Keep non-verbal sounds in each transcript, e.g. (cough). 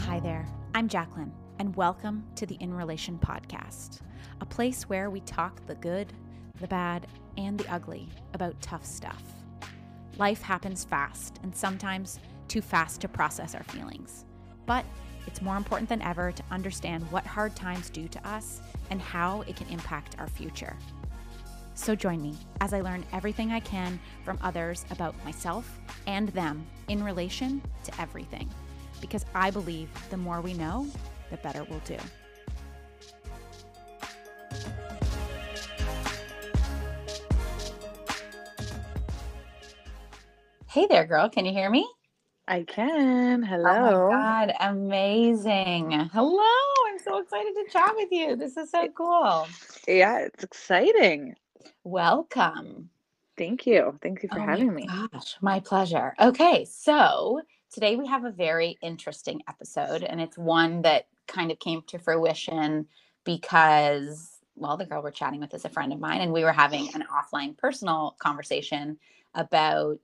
Hi there, I'm Jacqueline, and welcome to the In Relation podcast, a place where we talk the good, the bad, and the ugly about tough stuff. Life happens fast, and sometimes too fast to process our feelings. But it's more important than ever to understand what hard times do to us and how it can impact our future. So join me as I learn everything I can from others about myself and them in relation to everything. Because I believe the more we know, the better we'll do. Hey there, girl. Can you hear me? I can. Hello. Oh my God. Amazing. Hello. I'm so excited to chat with you. This is so cool. Yeah, it's exciting. Welcome. Thank you. Thank you for Oh having me. gosh, my pleasure. Okay, so today we have a very interesting episode, and it's one that kind of came to fruition because, well, the girl we're chatting with is a friend of mine, and we were having an offline personal conversation about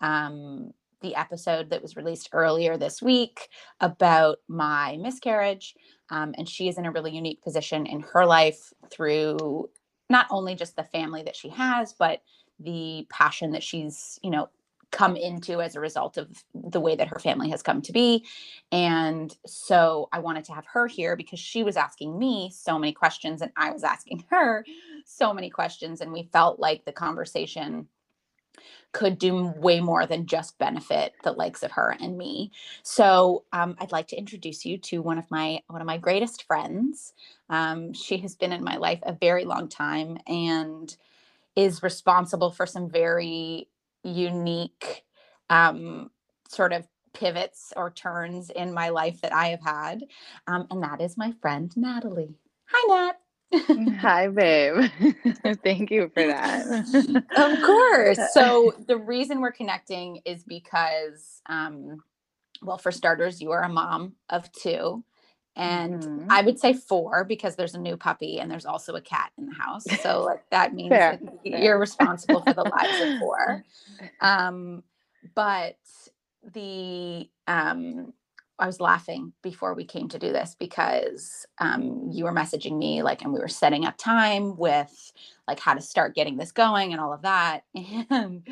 um, the episode that was released earlier this week about my miscarriage. Um, and she is in a really unique position in her life through not only just the family that she has, but the passion that she's, you know, come into as a result of the way that her family has come to be. And so I wanted to have her here because she was asking me so many questions and I was asking her so many questions. And we felt like the conversation could do way more than just benefit the likes of her and me. So um, I'd like to introduce you to one of my one of my greatest friends. Um, she has been in my life a very long time and is responsible for some very unique um, sort of pivots or turns in my life that I have had. Um, and that is my friend Natalie. Hi, Nat. (laughs) Hi, babe. (laughs) Thank you for that. of course. (laughs) So, the reason we're connecting is because, um, well, for starters, you are a mom of two. And Mhm. I would say four because there's a new puppy and there's also a cat in the house. So like, that means Fair, that fair. you're responsible for the lives of four. Um, but the um, I was laughing before we came to do this because um, you were messaging me like, and we were setting up time with like how to start getting this going and all of that. (laughs) And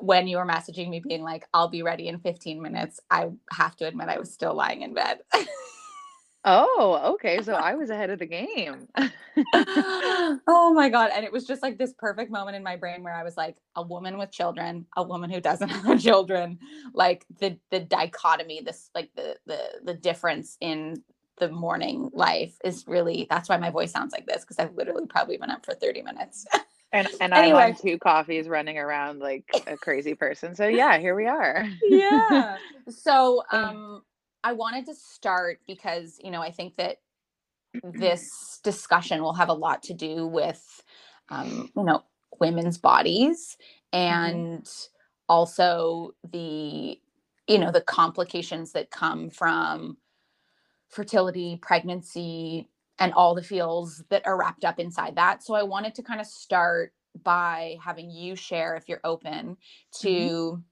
when you were messaging me being like, I'll be ready in 15 minutes, I have to admit I was still lying in bed. (laughs) Oh, okay. So (laughs) I was ahead of the game. (laughs) oh my god and it was just like this perfect moment in my brain where i was like a woman with children a woman who doesn't (laughs) have children like the the dichotomy this like the the the difference in the morning life is really that's why my voice sounds like this because i've literally probably been up for 30 minutes And and I'm on two coffees running around like a crazy person. So yeah, here we are. yeah so um i wanted to start because you know i think that mm-hmm. this discussion will have a lot to do with um you know women's bodies mm-hmm. and also the you know the complications that come from fertility pregnancy and all the feels that are wrapped up inside that. So i wanted to kind of start by having you share if you're open mm-hmm. to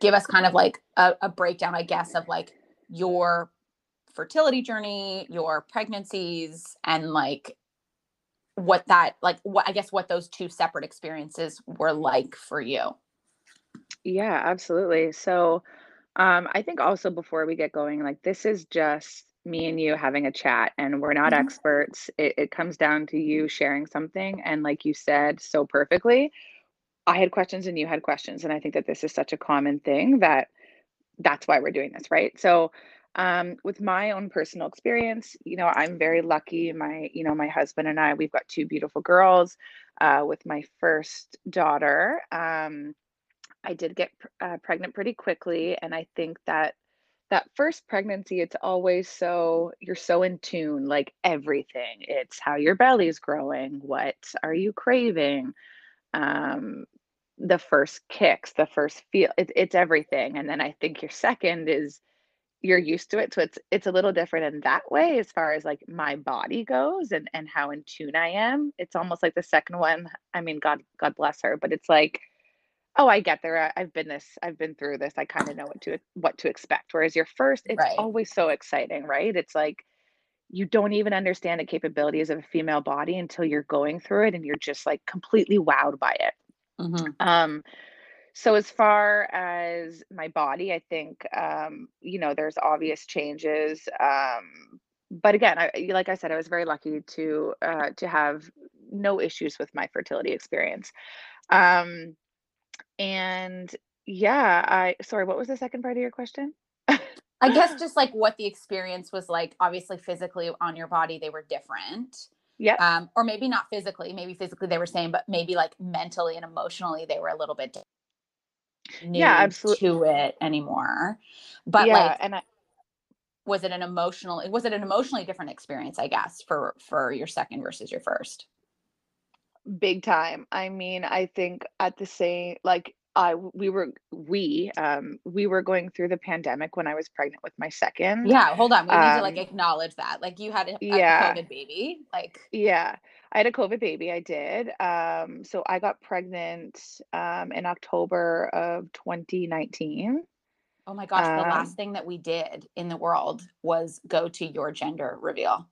give us kind of like a, a breakdown i guess of like your fertility journey your pregnancies and like what that like what i guess what those two separate experiences were like for you Yeah, absolutely. So, um, I think also before we get going, like this is just me and you having a chat, and we're not Mhm. experts. It, it comes down to you sharing something, and like you said so perfectly, I had questions and you had questions, and I think that this is such a common thing that that's why we're doing this, right? So, um, with my own personal experience, you know, I'm very lucky. My, you know, my husband and I, we've got two beautiful girls. Uh, with my first daughter, um, I did get uh, pregnant pretty quickly, and I think that that first pregnancy, it's always so you're so in tune, like everything. It's how your belly's growing, what are you craving, um, the first kicks, the first feel. It, it's everything, and then I think your second is you're used to it, so it's it's a little different in that way as far as like my body goes and and how in tune I am. It's almost like the second one. I mean, God God bless her, but it's like oh, I get there. I, I've been this, I've been through this. I kind of know what to what to expect. Whereas your first, it's Right. always so exciting, right? It's like you don't even understand the capabilities of a female body until you're going through it and you're just like completely wowed by it. Mhm. Um, so as far as my body, I think um, you know, there's obvious changes. Um, but again, I like I said, I was very lucky to uh to have no issues with my fertility experience. Um, and yeah, I sorry, what was the second part of your question? I guess (laughs) just like what the experience was like, obviously physically on your body, they were different. Yep. Um, or maybe not physically, maybe physically they were same, but maybe like mentally and emotionally they were a little bit Yeah, new absolutely. to it anymore. But Yeah, like, and I was it an emotional, was it an emotionally different experience, I guess, for for your second versus your first? big time. I mean, I think at the same like I we were we um we were going through the pandemic when I was pregnant with my second. Yeah, hold on. We need to like Um acknowledge that. Like you had a, a COVID baby. Like, yeah. I had a COVID baby, I did. Um so I got pregnant um in October of 2019. oh my gosh, the Um last thing that we did in the world was go to your gender reveal.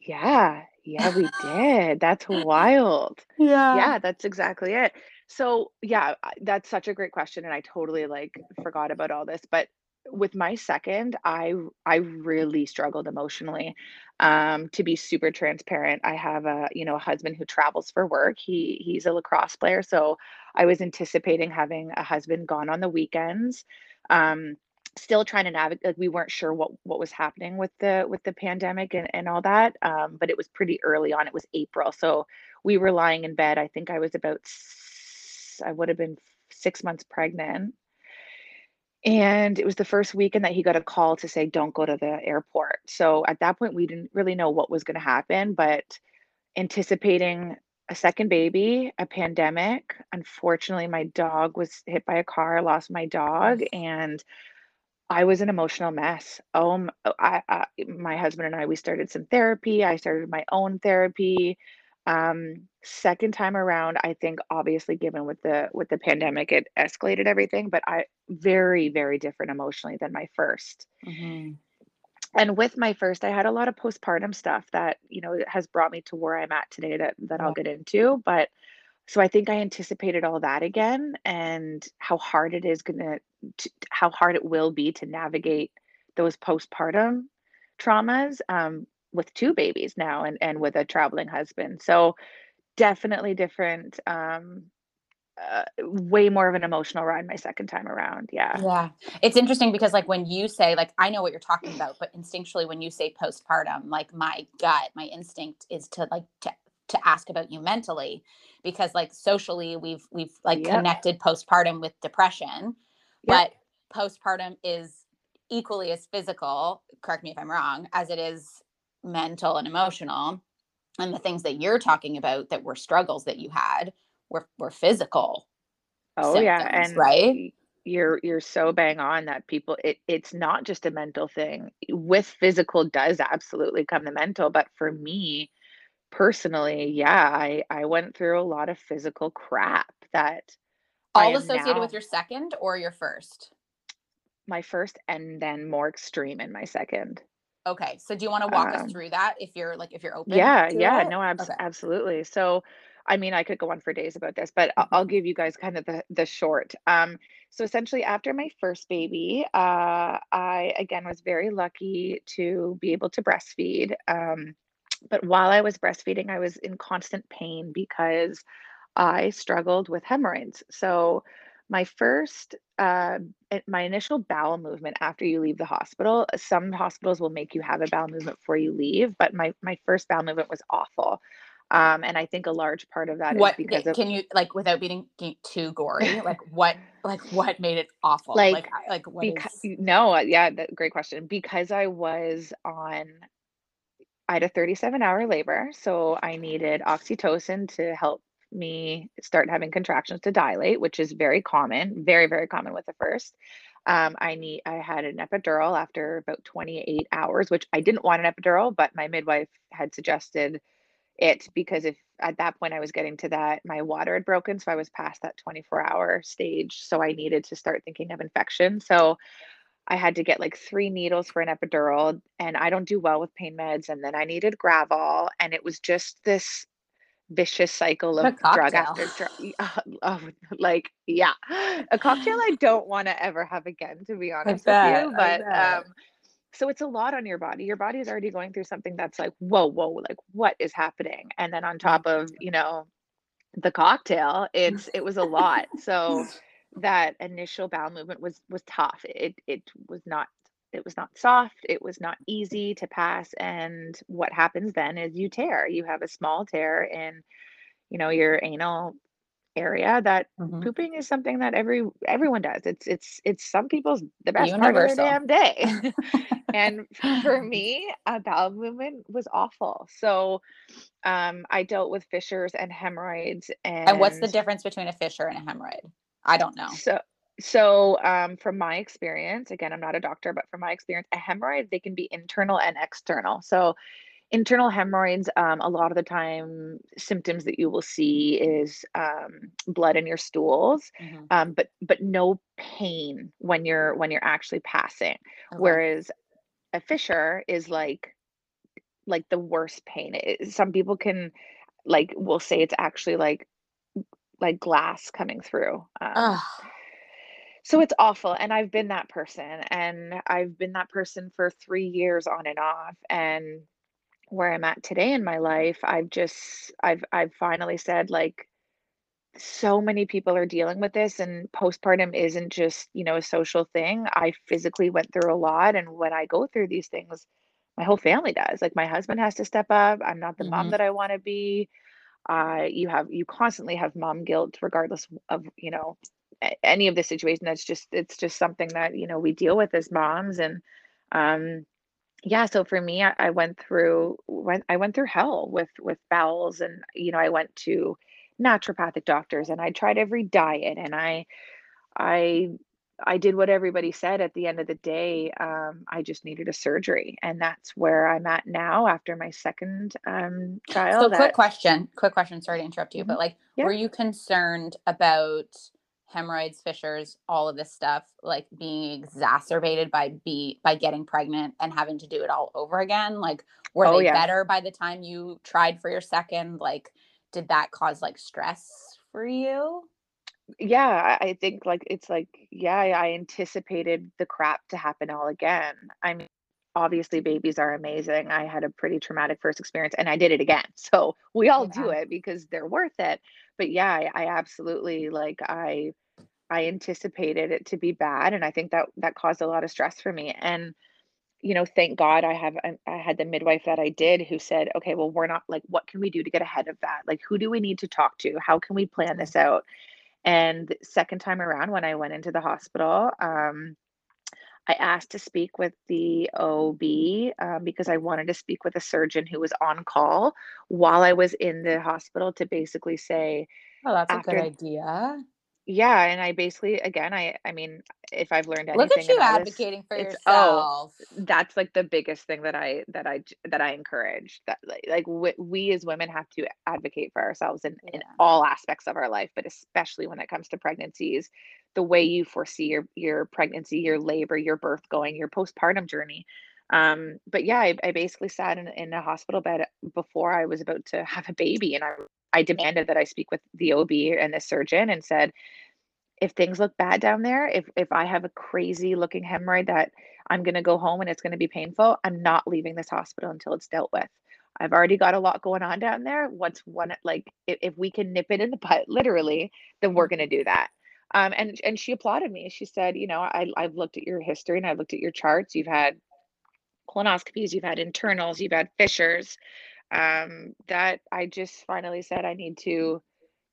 yeah, yeah, we did. That's (laughs) wild. Yeah. Yeah, that's exactly it. So, yeah, that's such a great question, and I totally like forgot about all this. But with my second, I I really struggled emotionally. Um, to be super transparent, I have a you know a husband who travels for work. He he's a lacrosse player, so I was anticipating having a husband gone on the weekends. Um, still trying to navigate. Like we weren't sure what what was happening with the with the pandemic and and all that. Um, but it was pretty early on. It was April, so we were lying in bed. I think I was about I would have been 6 months pregnant, and it was the first weekend that he got a call to say, "Don't go to the airport." So, at that point, we didn't really know what was gonna happen, but anticipating a second baby, a pandemic, unfortunately, my dog was hit by a car, I lost my dog, and I was an emotional mess. Oh, oh, I I my husband and I, we started some therapy. I started my own therapy. Um, second time around, I think obviously given with the with the pandemic, it escalated everything, but I very, very different emotionally than my first. Mhm. And with my first, I had a lot of postpartum stuff that, you know, has brought me to where I'm at today that that I'll get into, but so I think I anticipated all that again and how hard it is gonna to how hard it will be to navigate those postpartum traumas, um, with 2 babies now and and with a traveling husband. So, definitely different, um, uh, way more of an emotional ride my second time around, yeah. Yeah. It's interesting because like when you say like I know what you're talking about, but instinctually when you say postpartum, like my gut, my instinct is to like to to ask about you mentally because like socially we've we've like Yep, connected postpartum with depression, yep, but postpartum is equally as physical, correct me if I'm wrong, as it is mental and emotional. And the things that you're talking about that were struggles that you had were were physical Oh, yeah, and right? you're you're so bang on that people it it's not just a mental thing. With physical does absolutely come the mental, but for me, personally, yeah, I I went through a lot of physical crap that All associated with your second or your first? my first and then more extreme in my second. Okay, so do you wanna walk us Um through that if you're like, if you're open Yeah, yeah, it? no, abs Okay. absolutely. So, I mean, I could go on for days about this, but I Mhm. I'll give you guys kind of the the short. Um, so essentially after my first baby, uh, I again was very lucky to be able to breastfeed. Um, but while I was breastfeeding, I was in constant pain because I struggled with hemorrhoids. So my first, uh, my initial bowel movement after you leave the hospital, some hospitals will make you have a bowel movement before you leave, but my my first bowel movement was awful. Um, and I think a large part of that is What because ca of can you like, without being too gory, (laughs) like, what like, what made it awful? Like, like like, what because is no, uh, yeah, that, great question. Because I was on, I had a 37 hour labor, so I needed oxytocin to help me start having contractions to dilate, which is very common, very, very common with the first. Um, I need I had an epidural after about 28 hours, which I didn't want an epidural, but my midwife had suggested it because if at that point I was getting to that, my water had broken, so I was past that 24 hour stage. So I needed to start thinking of infection. So I had to get like three needles for an epidural, and I don't do well with pain meds. And then I needed Gravol, and it was just this vicious cycle of drug after drug. (laughs) Oh, like yeah, a cocktail I (sighs) don't want to ever have again, to be honest bet, with you. But um, so it's a lot on your body. Your body is already going through something that's like whoa, whoa, like what is happening? And then on top of (laughs) you know the cocktail, it's it was a lot. So (laughs) that initial bowel movement was was tough. It it was not it was not soft it was not easy to pass and what happens then is you tear you have a small tear in you know your anal area that mm-hmm. pooping is something that every everyone does it's it's it's some people's the best Universal. part of their damn day (laughs) and for (laughs) me a bowel movement was awful so um i dealt with fissures and hemorrhoids and and what's the difference between a fissure and a hemorrhoid i don't know so so, um, from my experience, again, I'm not a doctor, but from my experience, a hemorrhoid, they can be internal and external. So, internal hemorrhoids, um, a lot of the time, symptoms that you will see is um, blood in your stools, mm-hmm. um, but but no pain when you're when you're actually passing. Okay. Whereas a fissure is like like the worst pain. It, some people can like will say it's actually like like glass coming through. So it's awful. And I've been that person. And I've been that person for three years on and off. And where I'm at today in my life, I've just I've I've finally said like so many people are dealing with this and postpartum isn't just, you know, a social thing. I physically went through a lot and when I go through these things, my whole family does. Like my husband has to step up. I'm not the mm-hmm. mom that I want to be. Uh, you have you constantly have mom guilt regardless of, you know, any of the situation that's just it's just something that you know we deal with as moms and um yeah so for me I, I went through went i went through hell with with bowels and you know i went to naturopathic doctors and i tried every diet and i i i did what everybody said at the end of the day um, i just needed a surgery and that's where i'm at now after my second um, child so quick question quick question sorry to interrupt you mm-hmm. but like yeah. were you concerned about hemorrhoids, fissures, all of this stuff like being exacerbated by be by getting pregnant and having to do it all over again? Like were oh, they yeah. better by the time you tried for your second? Like did that cause like stress for you? Yeah, I think like it's like yeah, I anticipated the crap to happen all again. I mean obviously babies are amazing. I had a pretty traumatic first experience and I did it again. (laughs) So we all yeah. do it because they're worth it. But yeah, I, I absolutely like I I anticipated it to be bad and I think that that caused a lot of stress for me. And you know, thank God I have I had the midwife that I did who said, "Okay, well, we're not like what can we do to get ahead of that? Like who do we need to talk to? How can we plan this out?" And second time around when I went into the hospital, um, I asked to speak with the OB um, because I wanted to speak with a surgeon who was on call while I was in the hospital to basically say, Oh, that's a good idea yeah and i basically again i i mean if i've learned anything look at you advocating this, for yourself oh, that's like the biggest thing that i that i that i encourage that like, like we, we as women have to advocate for ourselves in, yeah. in all aspects of our life but especially when it comes to pregnancies the way you foresee your your pregnancy your labor your birth going your postpartum journey um but yeah i, I basically sat in, in a hospital bed before i was about to (laughs) have a baby and i I demanded that I speak with the OB and the surgeon and said, if things look bad down there, if if I have a crazy looking hemorrhoid that I'm going to go home and it's going to be painful, I'm not leaving this hospital until it's dealt with. I've already got a lot going on down there. What's one like if, if we can nip it in the butt, literally, then we're going to do that. Um, and and she applauded me. She said, you know, I I've looked at your history and I've looked at your charts. You've had colonoscopies, you've had internals, you've had fissures um, that I just finally said I need to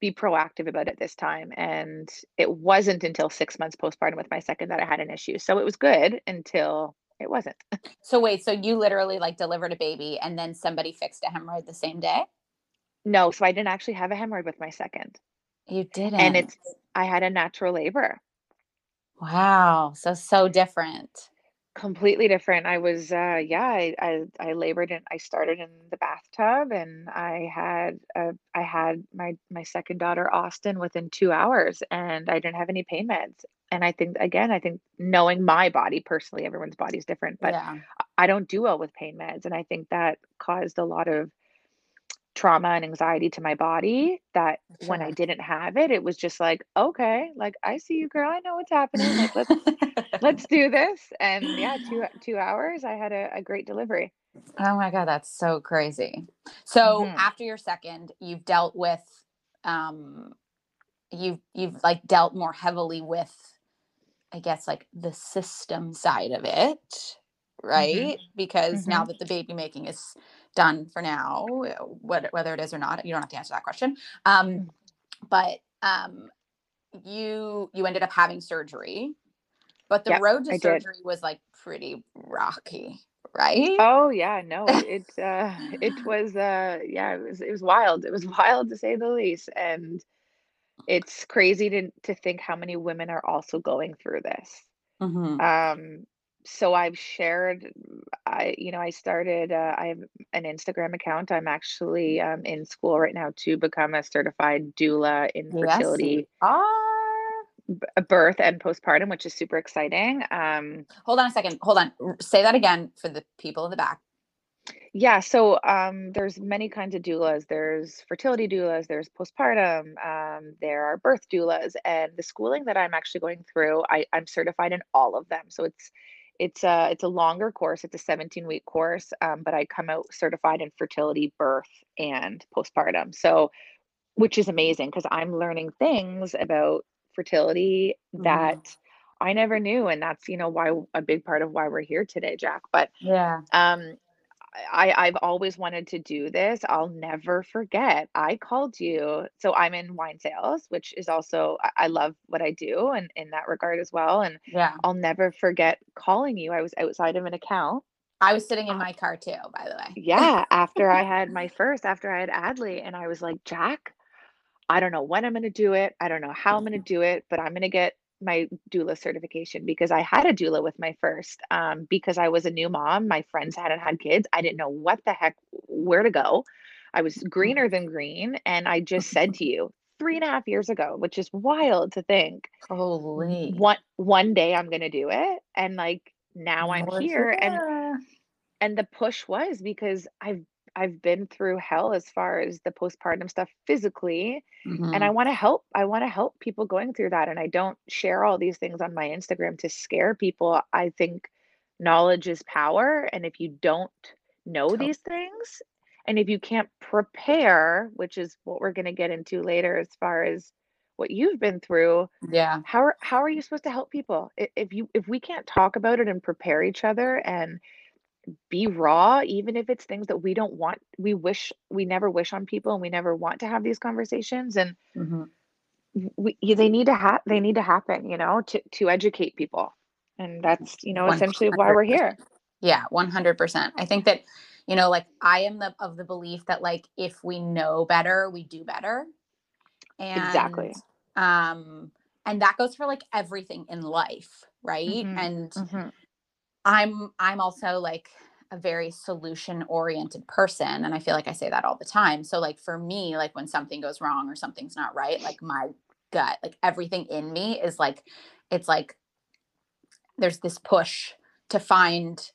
be proactive about it this time. And it wasn't until six months postpartum with my second that I had an issue. So it was good until it wasn't. (laughs) so wait, so you literally like delivered a baby and then somebody fixed a hemorrhoid the same day? No, so I didn't actually have a hemorrhoid with my second. You didn't. And it's I had a natural labor. Wow. So so different. Completely different. I was, uh, yeah, I, I, I labored and I started in the bathtub and I had, uh, I had my, my second daughter, Austin, within two hours and I didn't have any pain meds. And I think, again, I think knowing my body personally, everyone's body is different, but Yeah. I don't do well with pain meds. And I think that caused a lot of trauma and anxiety to my body that when I didn't have it, it was just like, okay, like I see you, girl. I know what's happening. Like let's let's (laughs) do this. And yeah, two two hours, I had a, a great delivery. Oh my God, that's so crazy. So hmm after your second, you've dealt with um you've you've like dealt more heavily with I guess like the system side of it, hmm right? Because now hmm that the baby making is done for now, uh, what, whether it is or not, you don't have to answer that question. Um, but um, you you ended up having surgery, but the Yep, road to I did. surgery was like pretty rocky, right? Oh yeah, no, it it (laughs) uh it was uh yeah, it was it was wild. It was wild to say the least. And it's crazy to to think how many women are also going through this. hmm Um, so I've shared, I, you know, I started, uh, I have an Instagram account. I'm actually um, in school right now to become a certified doula in Yes, fertility, are. b- uh, birth and postpartum, which is super exciting. Um, Hold on a second. Hold on. Say that again for the people in the back. yeah, so um, there's many kinds of doulas. There's fertility doulas, there's postpartum, um, there are birth doulas, and the schooling that I'm actually going through, I, I'm certified in all of them. So it's it's a it's a longer course. It's a 17 week course, um, but I come out certified in fertility, birth, and postpartum. So which is amazing because I'm learning things about fertility hmm that I never knew, and that's you know why a big part of why we're here today, Jack. But Yeah. um, I I've always wanted to do this. I'll never forget. I called you. So I'm in wine sales, which is also I love what I do and in that regard as well. And Yeah. I'll never forget calling you. I was outside of an account. I was sitting in Uh, my car too, by the way. yeah, after I had my (laughs) first, after I had Adley, and I was like, Jack, I don't know when I'm going to do it. I don't know how I'm going to do it, but I'm going to get my doula certification because I had a doula with my first. Um, because I was a new mom, my friends hadn't had kids. I didn't know what the heck, where to go. I was Mhm. greener than green. And I just said (laughs) to you three and a half years ago, which is wild to think, Holy. one, one day I'm going to do it. And like now I'm We're here. And here. and the push was because I've I've been through hell as far as the postpartum stuff physically, and I Mhm. wanna help I wanna help people going through that, and I don't share all these things on my Instagram to scare people. I think knowledge is power, and if you don't know To these things, and if you can't prepare, which is what we're gonna get into later as far as what you've been through, yeah. how are how are you supposed to help people? If you if we can't talk about it and prepare each other and be raw, even if it's things that we don't want we wish we never wish on people and we never want to have these conversations and Mhm. we they need to have they need to happen, you know, to to educate people. And that's, you know, essentially why we're here. Yeah, 100%. I think that, you know, like I am the of the belief that like if we know better, we do better. And Exactly. um and that goes for like everything in life, right? Mhm. And Mhm. I'm I'm also like a very solution oriented person and I feel like I say that all the time. So like for me like when something goes wrong or something's not right, like my gut, like everything in me is like it's like there's this push to find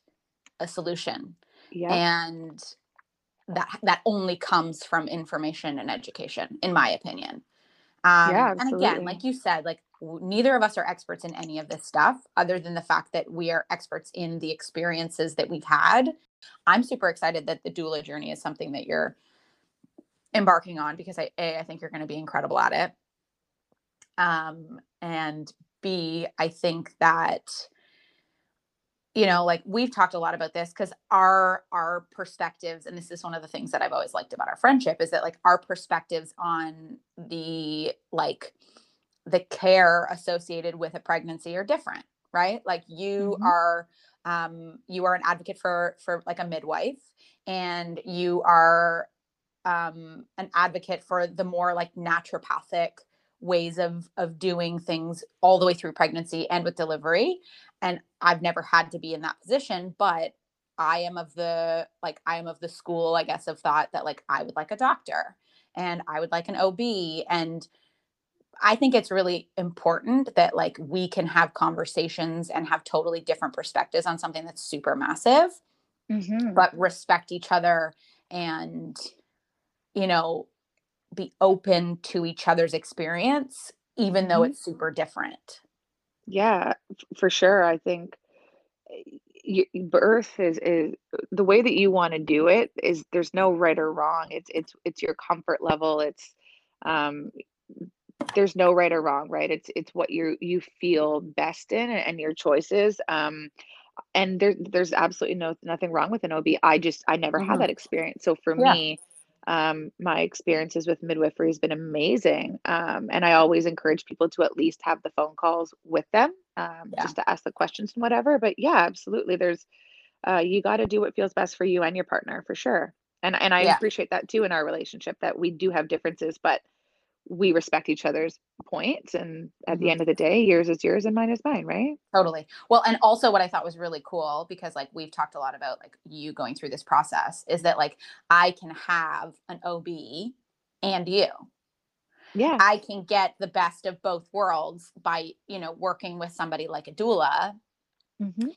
a solution Yep. and that that only comes from information and education in my opinion Yeah, um, and again, like you said, like neither of us are experts in any of this stuff, other than the fact that we are experts in the experiences that we've had. I'm super excited that the doula journey is something that you're embarking on because I a I think you're going to be incredible at it, um, and b I think that you know like we've talked a lot about this because our our perspectives and this is one of the things that i've always liked about our friendship is that like our perspectives on the like the care associated with a pregnancy are different right like you Mhm. are um you are an advocate for for like a midwife and you are um an advocate for the more like naturopathic ways of of doing things all the way through pregnancy and with delivery and I've never had to be in that position but I am of the like I am of the school I guess of thought that like I would like a doctor and I would like an OB and I think it's really important that like we can have conversations and have totally different perspectives on something that's super massive Mhm. but respect each other and you know be open to each other's experience even though Mhm. it's super different Yeah, for sure, I think birth is is the way that you wanna do it is there's no right or wrong. It's it's it's your comfort level. It's, um there's no right or wrong, right? It's it's what you you feel best in and your choices, um, and there there's absolutely no nothing wrong with an OB. I just I never had Mhm. that experience. So for yeah me, um, my experiences with midwifery has been amazing, um, and I always encourage people to at least have the phone calls with them, um, yeah just to ask the questions and whatever. But yeah, absolutely, there's uh, you got to do what feels best for you and your partner for sure. And and I yeah appreciate that too in our relationship that we do have differences, but we respect each other's points. And at the mhm. end of the day, yours is yours and mine is mine, right? totally well and also what i thought was really cool because like we've talked a lot about like you going through this process is that like i can have an ob and you Yeah. i can get the best of both worlds by you know working with somebody like a doula hmm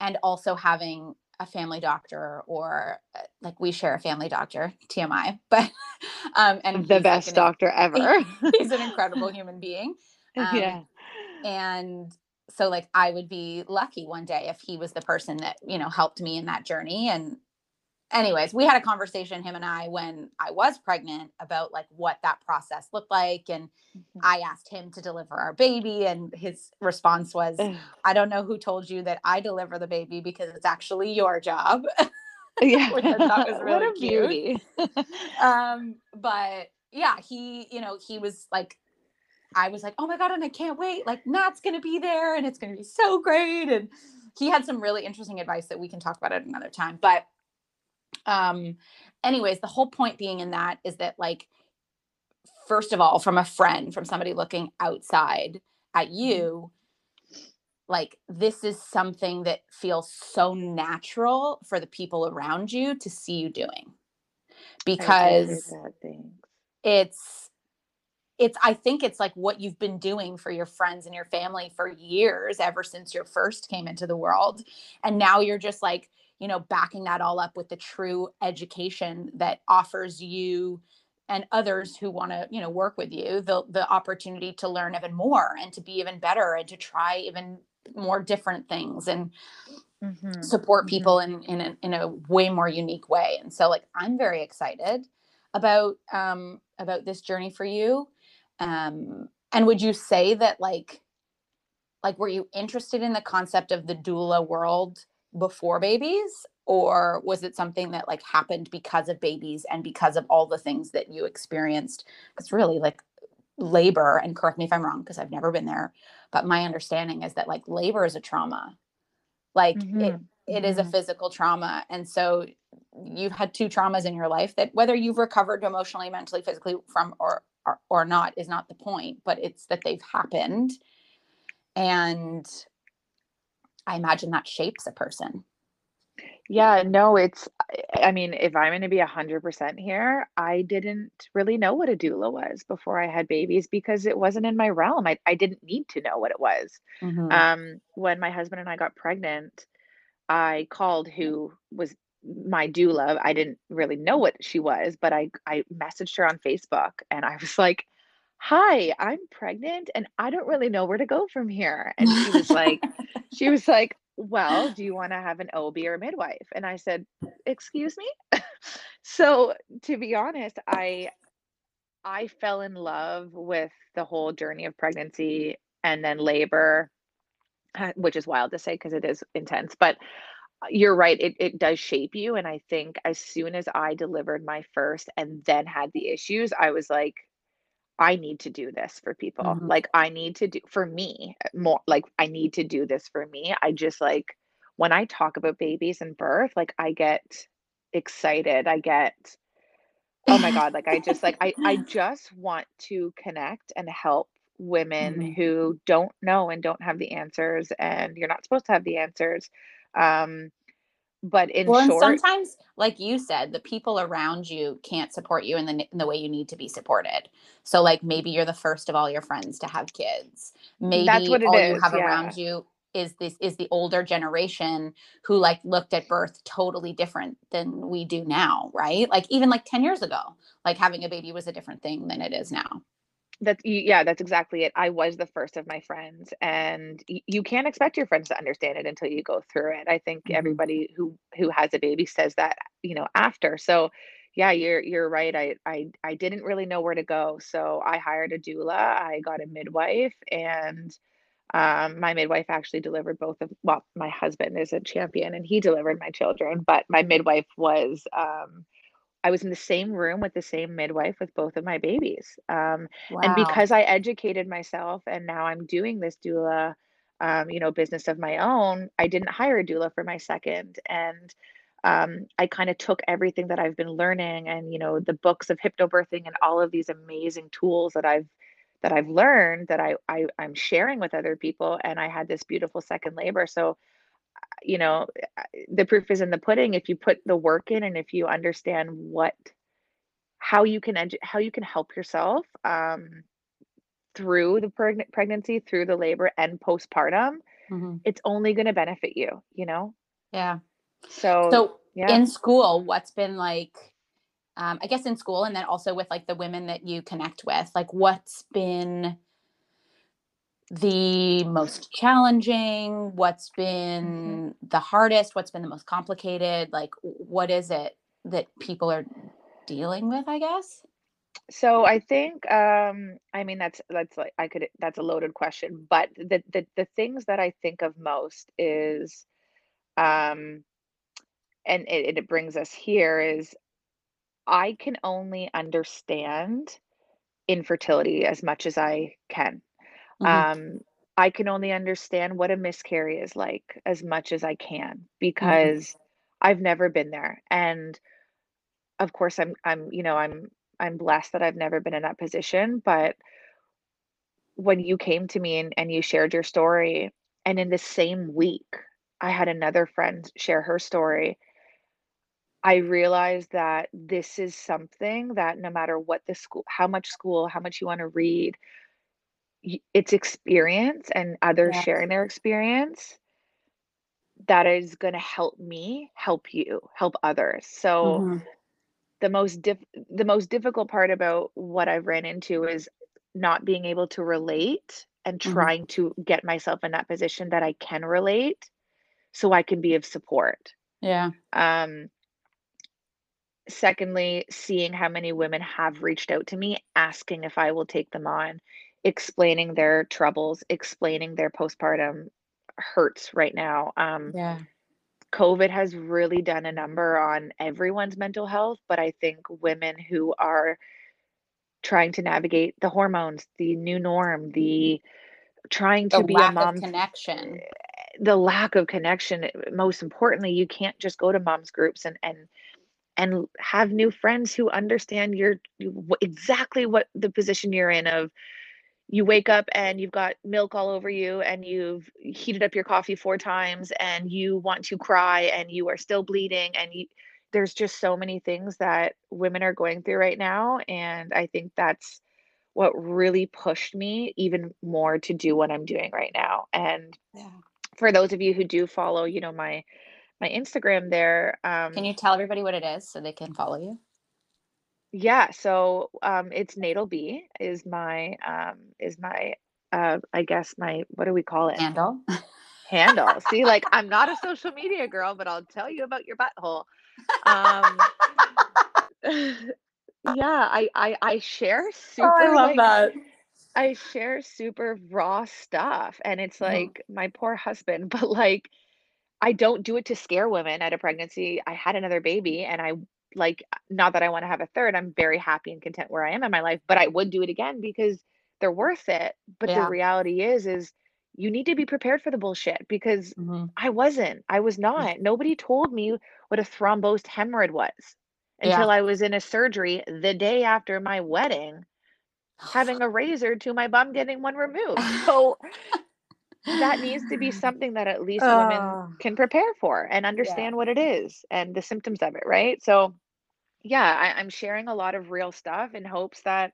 and also having a family doctor or uh, like we share a family doctor tmi (laughs) but um and The he's like best an doctor ever. (laughs) he's an incredible (laughs) human being um yeah. and so like i would be lucky one day if he was the person that you know helped me in that journey and anyways we had a conversation him and i when i was pregnant about like what that process looked like and Mhm. i asked him to deliver our baby and his response was i don't know who told you that i deliver the baby because it's actually your job (laughs) Yeah. (laughs) which i thought was (laughs) what really a cute beauty. um but yeah he you know he was like i was like oh my god and i can't wait like nat's gonna be there and it's gonna be so great and he had some really interesting advice that we can talk about at another time but um anyways the whole point being in that is that like first of all from a friend from somebody looking outside at Mhm. you like this is something that feels so natural for the people around you to see you doing. Because it's it's i think it's like what you've been doing for your friends and your family for years ever since your first came into the world. And now you're just like you know backing that all up with the true education that offers you and others who want to you know work with you the the opportunity to learn even more and to be even better and to try even more different things and hmm support hmm people in in a, in a way more unique way. And so like i'm very excited about um about this journey for you. Um and would you say that like like were you interested in the concept of the doula world before babies or was it something that like happened because of babies and because of all the things that you experienced? Because really like labor and correct me if i'm wrong because i've never been there but my understanding is that like labor is a trauma. Like it hmm it is a hmm physical trauma and so you've had two traumas in your life that whether you've recovered emotionally mentally physically from or or, or not is not the point but it's that they've happened and i imagine that shapes a person Yeah, no, it's I mean, if I'm gonna be 100% here, I didn't really know what a doula was before I had babies because it wasn't in my realm. I I didn't need to know what it was. hmm Um, when my husband and I got pregnant, I called who was my doula. I didn't really know what she was, but I I messaged her on Facebook and I was like, "Hi, I'm pregnant and I don't really know where to go from here." And she was like (laughs) she was like, "Well, do you want to have an OB or a midwife?" And I said, "Excuse me?" (laughs) So, to be honest, I I fell in love with the whole journey of pregnancy and then labor, uh, which is wild to say because it is intense, but you're right, it it does shape you, and I think as soon as I delivered my first and then had the issues, I was like, "I need to do this for people." Mhm. Like, I need to do for me, uh, more like, I need to do this for me. I just, like when I talk about babies and birth, like, I get excited, I get Oh my god, like, I just, like I I (laughs) just want to connect and help women Mhm. who don't know and don't have the answers, and you're not supposed to have the answers. Um, but in Well, and short sometimes, like you said, the people around you can't support you in the in the way you need to be supported. So, like, maybe you're the first of all your friends to have kids. maybe That's what it all you is, have around you is this is the older generation who, like, looked at birth totally different than we do now, right? Like, even, like, 10 years ago, like, having a baby was a different thing than it is now. That's yeah, that's exactly it. I was the first of my friends, and y you can't expect your friends to understand it until you go through it. I think Mhm. everybody who who has a baby says that, you know, after. So, yeah, you're you're right. I I I didn't really know where to go, so I hired a doula, I got a midwife, and, um, my midwife actually delivered both of well, my husband is a champion, and he delivered my children, but my midwife was, um I was in the same room with the same midwife with both of my babies. Um, and because I educated myself and now I'm doing this doula, um, you know, business of my own, I didn't hire a doula for my second. And um, I kind of took everything that I've been learning and, you know, the books of hypnobirthing and all of these amazing tools that I've that I've learned that I, I I'm sharing with other people and I had this beautiful second labor. So you know, uh, the proof is in the pudding. If you put the work in and if you understand what how you can edu how you can help yourself, um, through the pregn pregnancy, through the labor, and postpartum, Mhm. it's only gonna benefit you, you know? Yeah. So, So, yeah. in school, what's been like um, I guess in school and then also with like the women that you connect with, like what's been the most challenging? what's been the hardest? What's been the most complicated? Like, what is it that people are dealing with, I guess? So I think, um, I mean, that's that's like I could that's a loaded question, but the the the things that I think of most is, um, and it it brings us here is I can only understand infertility as much as I can. Mhm, Um, I can only understand what a miscarry is like as much as I can mhm, because I've never been there. And of course I'm I'm you know, I'm I'm blessed that I've never been in that position, but when you came to me and, and you shared your story, and in the same week I had another friend share her story, I realized that this is something that no matter what the school how much school, how much you want to read, y- it's experience and others sharing their experience that is gonna help me help you, help others. So mhm, the most diff the most difficult part about what I've ran into is not being able to relate and mhm. trying to get myself in that position that I can relate so I can be of support. Yeah. Um, secondly, seeing how many women have reached out to me asking if I will take them on, explaining their troubles, explaining their postpartum hurts right now. Um, Yeah. COVID has really done a number on everyone's mental health, but I think women who are trying to navigate the hormones, the new norm, the trying The to be a mom, connection. the lack of connection, eh, most importantly, you can't just go to moms groups and and and have new friends who understand your exactly what the position you're in of you wake up and you've got milk all over you and you've heated up your coffee 4 times and you want to cry and you are still bleeding and you there's just so many things that women are going through right now, and I think that's what really pushed me even more to do what I'm doing right now, and Yeah. for those of you who do follow, you know, my my Instagram there, Can um you tell everybody what it is so they can follow you? Yeah, so, um, it's Natal B is my, um is my, uh, I guess my what do we call it? Handle? Handle. See, like, (laughs) I'm not a social media girl, but I'll tell you about your butthole. Um, (laughs) yeah, I I I share Oh, I super, love like that. I share super raw stuff, and it's Mhm. like my poor husband, (laughs) but, like, I don't do it to scare women at a pregnancy. I had another baby, and I like, not that I wanna have a third, I'm very happy and content where I am in my life, but I would do it again because they're worth it. But the reality is is you need to be prepared for the bullshit because Mhm. I wasn't. I was not. Nobody told me what a thrombosed hemorrhoid was. until Yeah. I was in a surgery the day after my wedding, (sighs) having a razor to my bum, getting one removed. (laughs) So that needs to be (sighs) something that at least women Oh. can prepare for and Yeah. understand what it is and the symptoms of it, right? So, yeah, I, I'm sharing a lot of real stuff in hopes that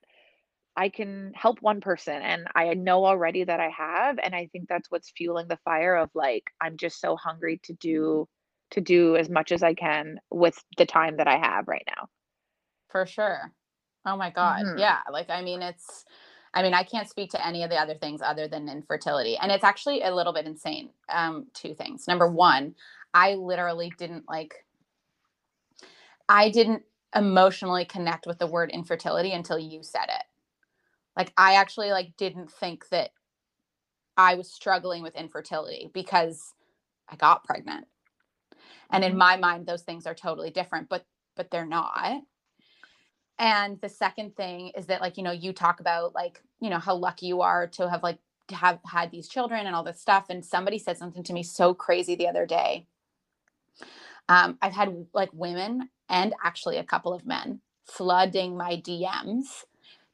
I can help one person. And I know already that I have. And I think that's what's fueling the fire of like, I'm just so hungry to do to do as much as I can with the time that I have right now. For sure. Oh my God. Mhm. Yeah. Like, I mean, it's, I mean, I can't speak to any of the other things other than infertility. And it's actually a little bit insane. Um, two things. Number one, I literally didn't like, I didn't emotionally connect with the word infertility until you said it. Like, I actually like didn't think that I was struggling with infertility because I got pregnant. And in Mhm. my mind, those things are totally different, but but they're not. And the second thing is that like, you know, you talk about like, you know, how lucky you are to have like have had these children and all this stuff. And somebody said something to me so crazy the other day. Um, I've had like women and actually a couple of men flooding my DMs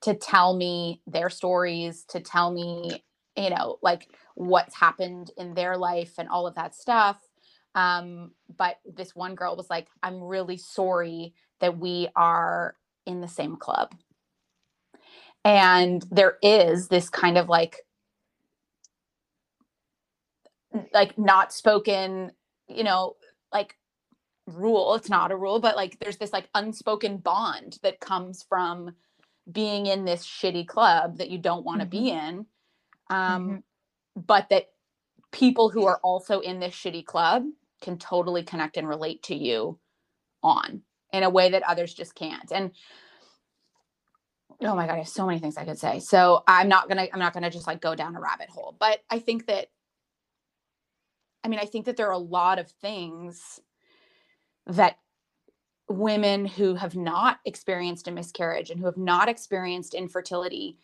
to tell me their stories, to tell me, you know, like what's happened in their life and all of that stuff. Um, but this one girl was like, I'm really sorry that we are in the same club. And there is this kind of like, like not spoken, you know, like rule. It's not a rule, but like there's this like unspoken bond that comes from being in this shitty club that you don't want to be in. Um, but that people who are also in this shitty club can totally connect and relate to you on in a way that others just can't. And oh my god, I have so many things I could say. So I'm not gonna I'm not gonna just like go down a rabbit hole. But I think that I mean I think that there are a lot of things that women who have not experienced a miscarriage and who have not experienced infertility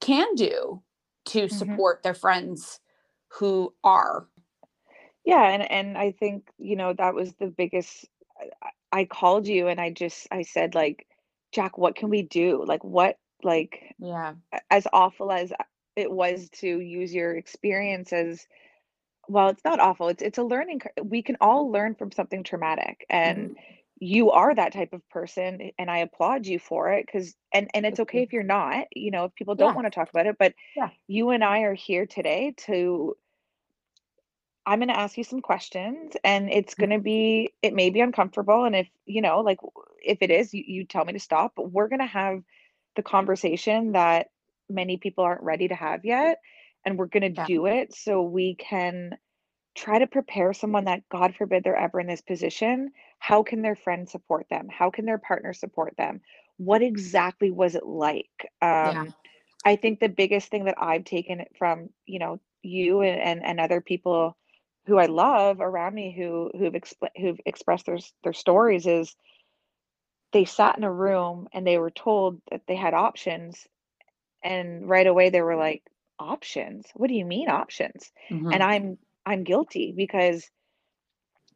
can do to Mhm. support their friends who are Yeah, and and I think, you know, that was the biggest I called you and I just I said like, "Jack, what can we do? Like what like yeah as awful as it was to use your experience as well, it's not awful. It's it's a learning we can all learn from something traumatic and mm-hmm. you are that type of person eh, and I applaud you for it cuz and and it's okay if you're not, you know, if people don't Yeah. want to talk about it, but Yeah. you and I are here today to I'm going to ask you some questions and it's Mm-hmm. going to be it may be uncomfortable and if you know like if it is you, you tell me to stop but we're going to have the conversation that many people aren't ready to have yet and we're going to Yeah. do it so we can try to prepare someone that god forbid they're ever in this position how can their friends support them how can their partner support them what exactly was it like Yeah. um i think the biggest thing that i've taken from you know you and and, and other people who i love around me who who've expl- who've expressed their their stories is they sat in a room and they were told that they had options and right away they were like options? What do you mean options? Mhm. and i'm i'm guilty because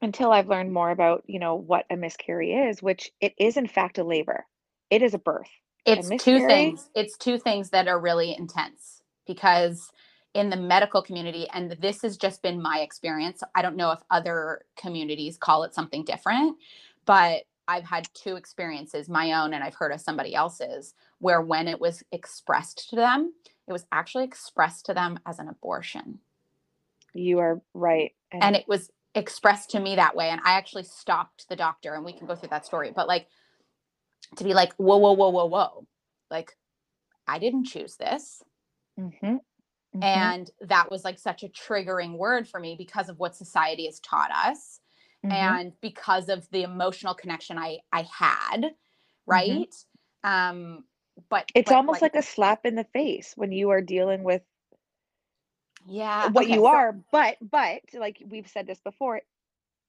until i've learned more about you know what a miscarry is which it is in fact a labor. It is a birth. It's two things it's two things that are really intense because in the medical community and this has just been my experience. I don't know if other communities call it something different but i've had two experiences my own and i've heard of somebody else's where when it was expressed to them it was actually expressed to them as an abortion. You are right and it was expressed to me that way and i actually stopped the doctor and we can go through that story but like to be like whoa whoa whoa whoa whoa like i didn't choose this. Mhm, mhm. and that was like such a triggering word for me because of what society has taught us Mhm. and because of the emotional connection i i had right um but it's but, almost like a slap in the face when you are dealing with yeah what okay, you so- are but but like we've said this before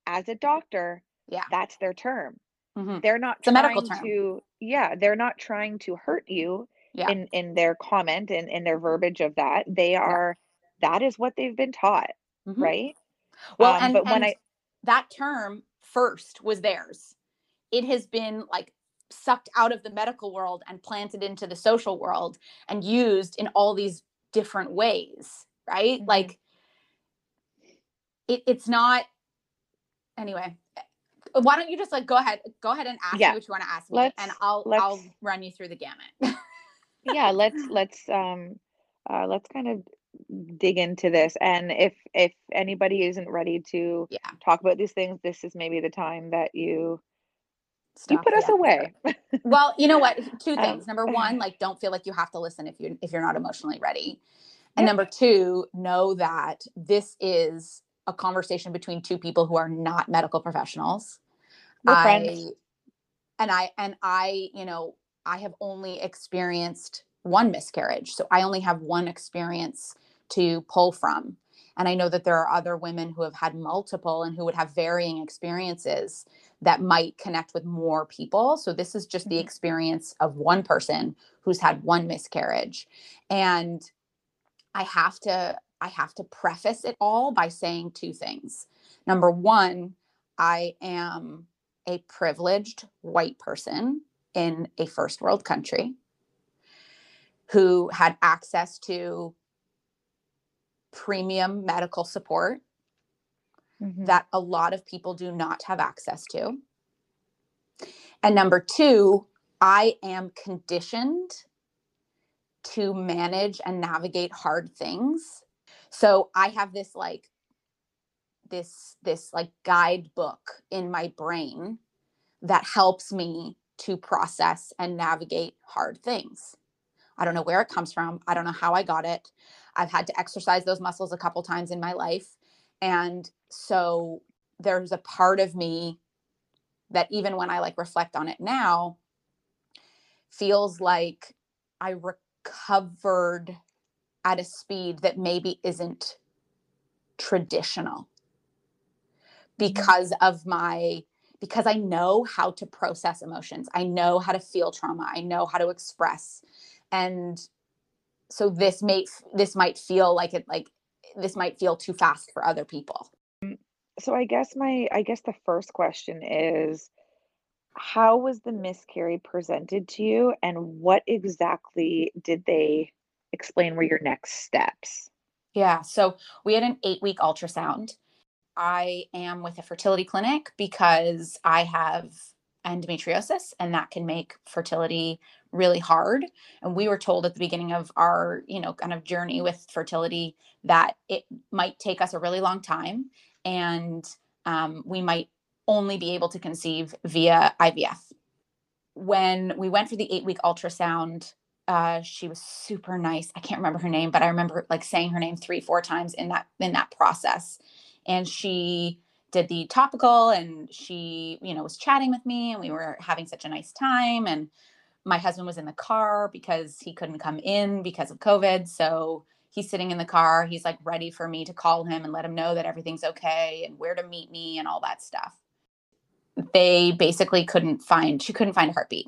as a doctor Yeah. that's their term Mhm. they're not It's a medical trying term. to yeah they're not trying to hurt you Yeah. in in their comment and in their verbiage of that they are that is what they've been taught Mhm. right well Um, and, but when I- that term first was theirs it has been like sucked out of the medical world and planted into the social world and used in all these different ways right Mhm. like it, it's not anyway uh, why don't you just like go ahead go ahead and ask Yeah. me what you want to ask me Let's- and i'll i'll run you through the gamut (laughs) yeah let's let's um uh let's kind of dig into this and if if anybody isn't ready to yeah. talk about these things this is maybe the time that you you stop put the us away. (laughs) Well you know what? Two Um, things. Number one like don't feel like you have to listen if you if you're not emotionally ready. And number two know that this is a conversation between two people who are not medical professionals. We're friends. and i and i you know i have only experienced one miscarriage so i only have one experience to pull from. And i know that there are other women who have had multiple and who would have varying experiences that might connect with more people. So this is just the Mhm. experience of one person who's had one miscarriage. And i have to i have to preface it all by saying two things. Number one i am a privileged white person in a first world country who had access to premium medical support Mhm. that a lot of people do not have access to. And number two, I am conditioned to manage and navigate hard things. So I have this like this this like guidebook in my brain that helps me to process and navigate hard things. I don't know where it comes from. I don't know how I got it. I've had to exercise those muscles a couple times in my life. And so there's a part of me that even when I like reflect on it now, feels like I recovered at a speed that maybe isn't traditional mm-hmm. because of my because I know how to process emotions. I know how to feel trauma. I know how to express. And so this may this might feel like it like this might feel too fast for other people. Mm, so i guess my i guess the first question is how was the miscarry presented to you and what exactly did they explain were your next steps Yeah. So we had an eight week ultrasound. I am with a fertility clinic because I have endometriosis and that can make fertility really hard. And we were told at the beginning of our, you know, kind of journey with fertility that it might take us a really long time and um, we might only be able to conceive via IVF. When we went for the eight week ultrasound, uh, she was super nice. I can't remember her name, but I remember like saying her name three, four times in that in that process. And she did the topical, and she, you know, was chatting with me, and we were having such a nice time. And my husband was in the car because he couldn't come in because of COVID, so he's sitting in the car. He's like ready for me to call him and let him know that everything's okay and where to meet me and all that stuff. They basically couldn't find. She couldn't find a heartbeat.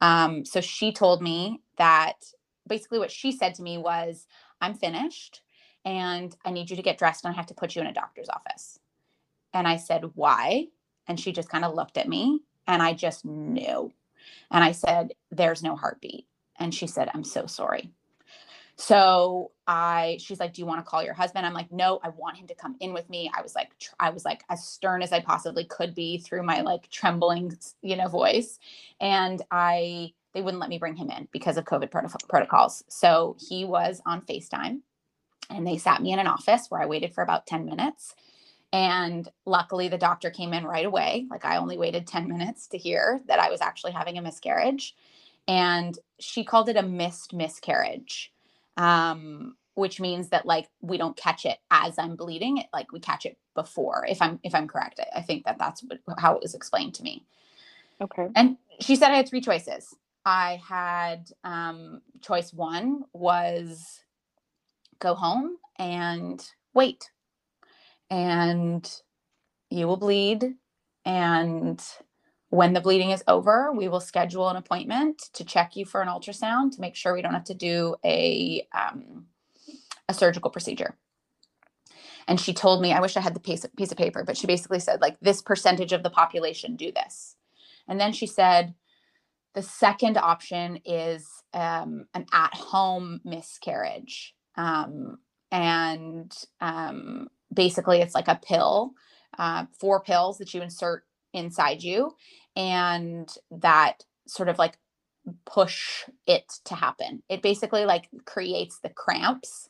Um, so she told me that basically what she said to me was, I'm finished and I need you to get dressed and I have to put you in a doctor's office. And I said, Why? And she just kind of looked at me and I just knew. And I said, There's no heartbeat. And she said, I'm so sorry. So I, she's like, do you want to call your husband? I'm like, no, I want him to come in with me. I was like, tr- I was like as stern as I possibly could be through my like trembling, you know, voice. And I, they wouldn't let me bring him in because of COVID protocol- protocols. So he was on FaceTime and they sat me in an office where I waited for about 10 minutes. And luckily, the doctor came in right away. Like, I only waited 10 minutes to hear that I was actually having a miscarriage. And she called it a missed miscarriage, um, which means that like we don't catch it as I'm bleeding. It, like we catch it before. If I'm if I'm correct, I, I think that that's what, how it was explained to me. okay And she said I had three choices. I had um, choice one was go home and wait, and you will bleed. And when the bleeding is over, we will schedule an appointment to check you for an ultrasound to make sure we don't have to do a um, a surgical procedure. And she told me, I wish I had the piece of, piece of paper, but she basically said like this percentage of the population do this. And then she said, the second option is um, an at home miscarriage. Um, and um, basically, it's like a pill, uh, four pills that you insert inside you, and that sort of like push it to happen. It basically like creates the cramps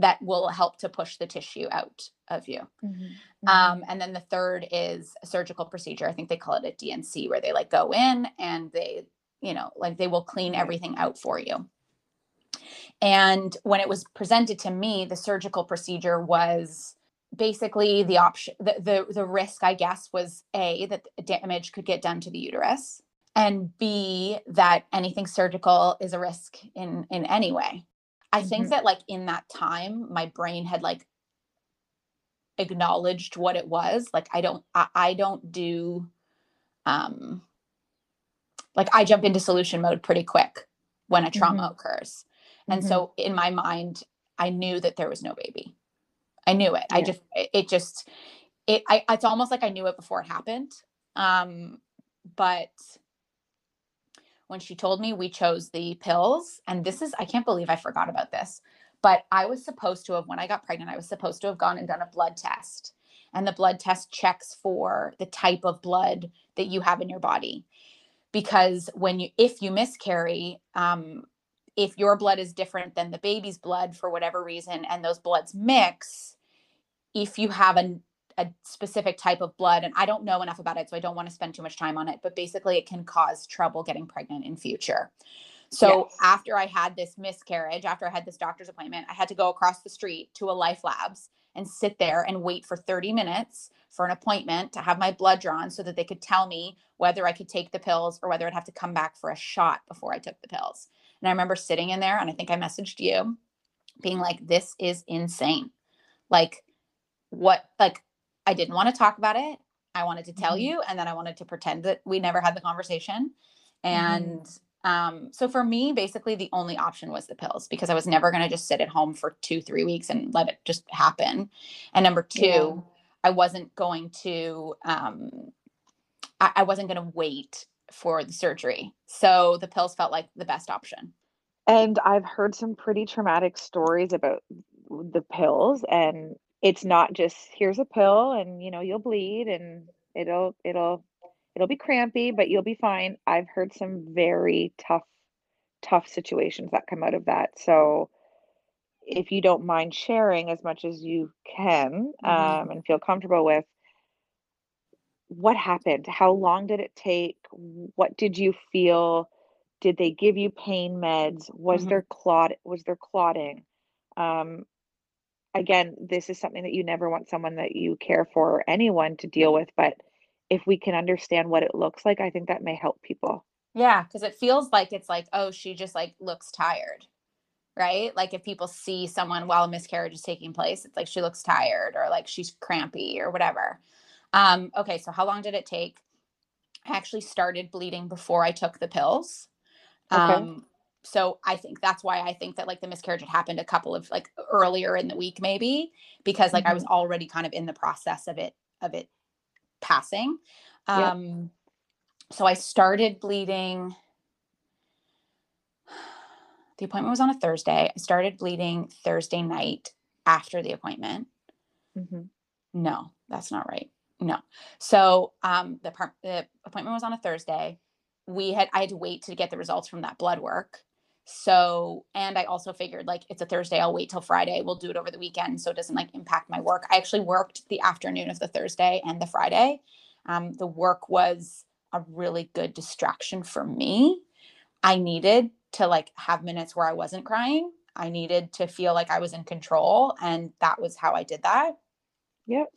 that will help to push the tissue out of you. Mm-hmm. Um, and then the third is a surgical procedure. I think they call it a DNC, where they like go in and they, you know, like they will clean everything out for you. And when it was presented to me, the surgical procedure was basically the option the, the the risk i guess was a that damage could get done to the uterus and b that anything surgical is a risk in in any way. I think Mhm. that like in that time my brain had like acknowledged what it was. Like i don't I, I don't do um like i jump into solution mode pretty quick when a trauma occurs and Mhm. so in my mind i knew that there was no baby. I knew it. I just it, it just it I, it's almost like i knew it before it happened. Um but when she told me we chose the pills and this is i can't believe i forgot about this but i was supposed to have when i got pregnant i was supposed to have gone and done a blood test. And the blood test checks for the type of blood that you have in your body. Because when you if you miscarry um if your blood is different than the baby's blood for whatever reason and those bloods mix if you have an a specific type of blood and I don't know enough about it so I don't want to spend too much time on it but basically it can cause trouble getting pregnant in future. So Yes. after I had this miscarriage, after I had this doctor's appointment, I had to go across the street to a Life Labs and sit there and wait for 30 minutes for an appointment to have my blood drawn so that they could tell me whether I could take the pills or whether I'd have to come back for a shot before I took the pills. And I remember sitting in there and I think I messaged you being like this is insane. Like what like I didn't want to talk about it. I wanted to tell Mhm. you and then I wanted to pretend that we never had the conversation. And um so for me basically the only option was the pills because I was never going to just sit at home for 2 3 weeks and let it just happen. And number 2, Yeah. I wasn't going to um I, I wasn't going to wait for the surgery. So the pills felt like the best option. And I've heard some pretty traumatic stories about the pills and it's not just here's a pill and you know you'll bleed and it'll it'll it'll be crampy but you'll be fine. I've heard some very tough tough situations that come out of that. So if you don't mind sharing as much as you can Mhm. um, and feel comfortable with what happened? How long did it take? What did you feel? Did they give you pain meds? Was Mhm. there clot was there clotting? Um, again, this is something that you never want someone that you care for or anyone to deal with, but if we can understand what it looks like, I think that may help people. Yeah, because it feels like it's like, oh, she just like looks tired, right? Like if people see someone while a miscarriage is taking place, it's like she looks tired or like she's crampy or whatever. Um, okay, so how long did it take? I actually started bleeding before I took the pills. Okay. Um, so I think that's why I think that like the miscarriage had happened a couple of like earlier in the week, maybe because like I was already kind of in the process of it of it passing. Yep. Um, so I started bleeding. (sighs) The appointment was on a Thursday. I started bleeding Thursday night after the appointment. Mm-hmm. No, that's not right. No. So um, the, par- the appointment was on a Thursday. We had I had to wait to get the results from that blood work. So and I also figured like it's a Thursday, I'll wait till Friday. We'll do it over the weekend so it doesn't like impact my work. I actually worked the afternoon of the Thursday and the Friday. Um, the work was a really good distraction for me. I needed to like have minutes where I wasn't crying. I needed to feel like I was in control, and that was how I did that. Yep.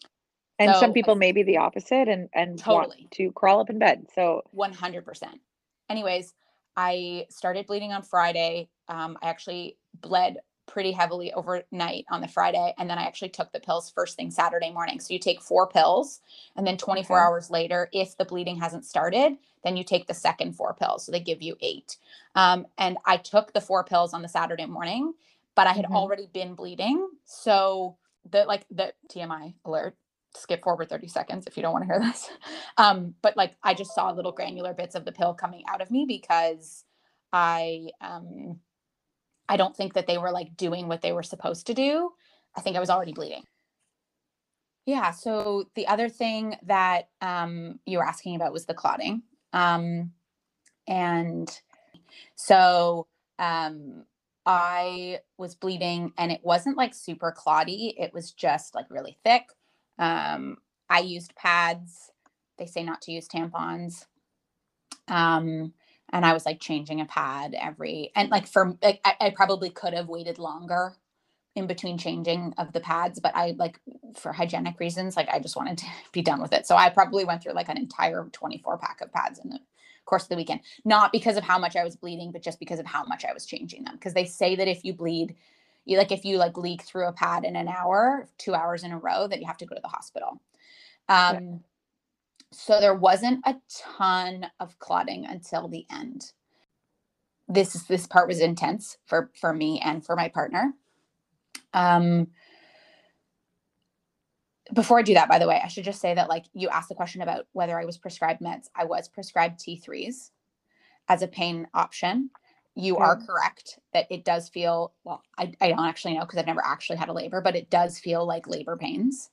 And So some people may be the opposite and and Totally. want to crawl up in bed. So 100%. Anyways, I started bleeding on Friday. Um, I actually bled pretty heavily overnight on the Friday. And then I actually took the pills first thing Saturday morning. So you take four pills. And then 24 Okay. hours later, if the bleeding hasn't started, then you take the second four pills. So they give you eight. Um, and I took the four pills on the Saturday morning, but I had Mhm. already been bleeding. So the like the TMI alert. Skip forward 30 seconds if you don't want to hear (laughs) this. Um, but like I just saw little granular bits of the pill coming out of me because I um I don't think that they were like doing what they were supposed to do. I think I was already bleeding. Yeah. So the other thing that um, you were asking about was the clotting. Um, and so um, I was bleeding and it wasn't like super clotty. It was just like really thick. Um, I used pads. They say not to use tampons. Um, and I was like changing a pad every, and like for, like, I, I probably could have waited longer in between changing of the pads, but I like for hygienic reasons, like I just wanted to (laughs) be done with it. So I probably went through like an entire 24 pack of pads in the course of the weekend, not because of how much I was bleeding, but just because of how much I was changing them. Because they say that if you bleed, you like if you like leak through a pad in an hour, two hours in a row, that you have to go to the hospital. Um. So there wasn't a ton of clotting until the end. This is this part was intense for for me and for my partner. Um, before I do that, by the way, I should just say that like you asked the question about whether I was prescribed meds. I was prescribed T3s as a pain option. You are correct that it does feel well, I, I don't actually know because I've never actually had a labor, but it does feel like labor pains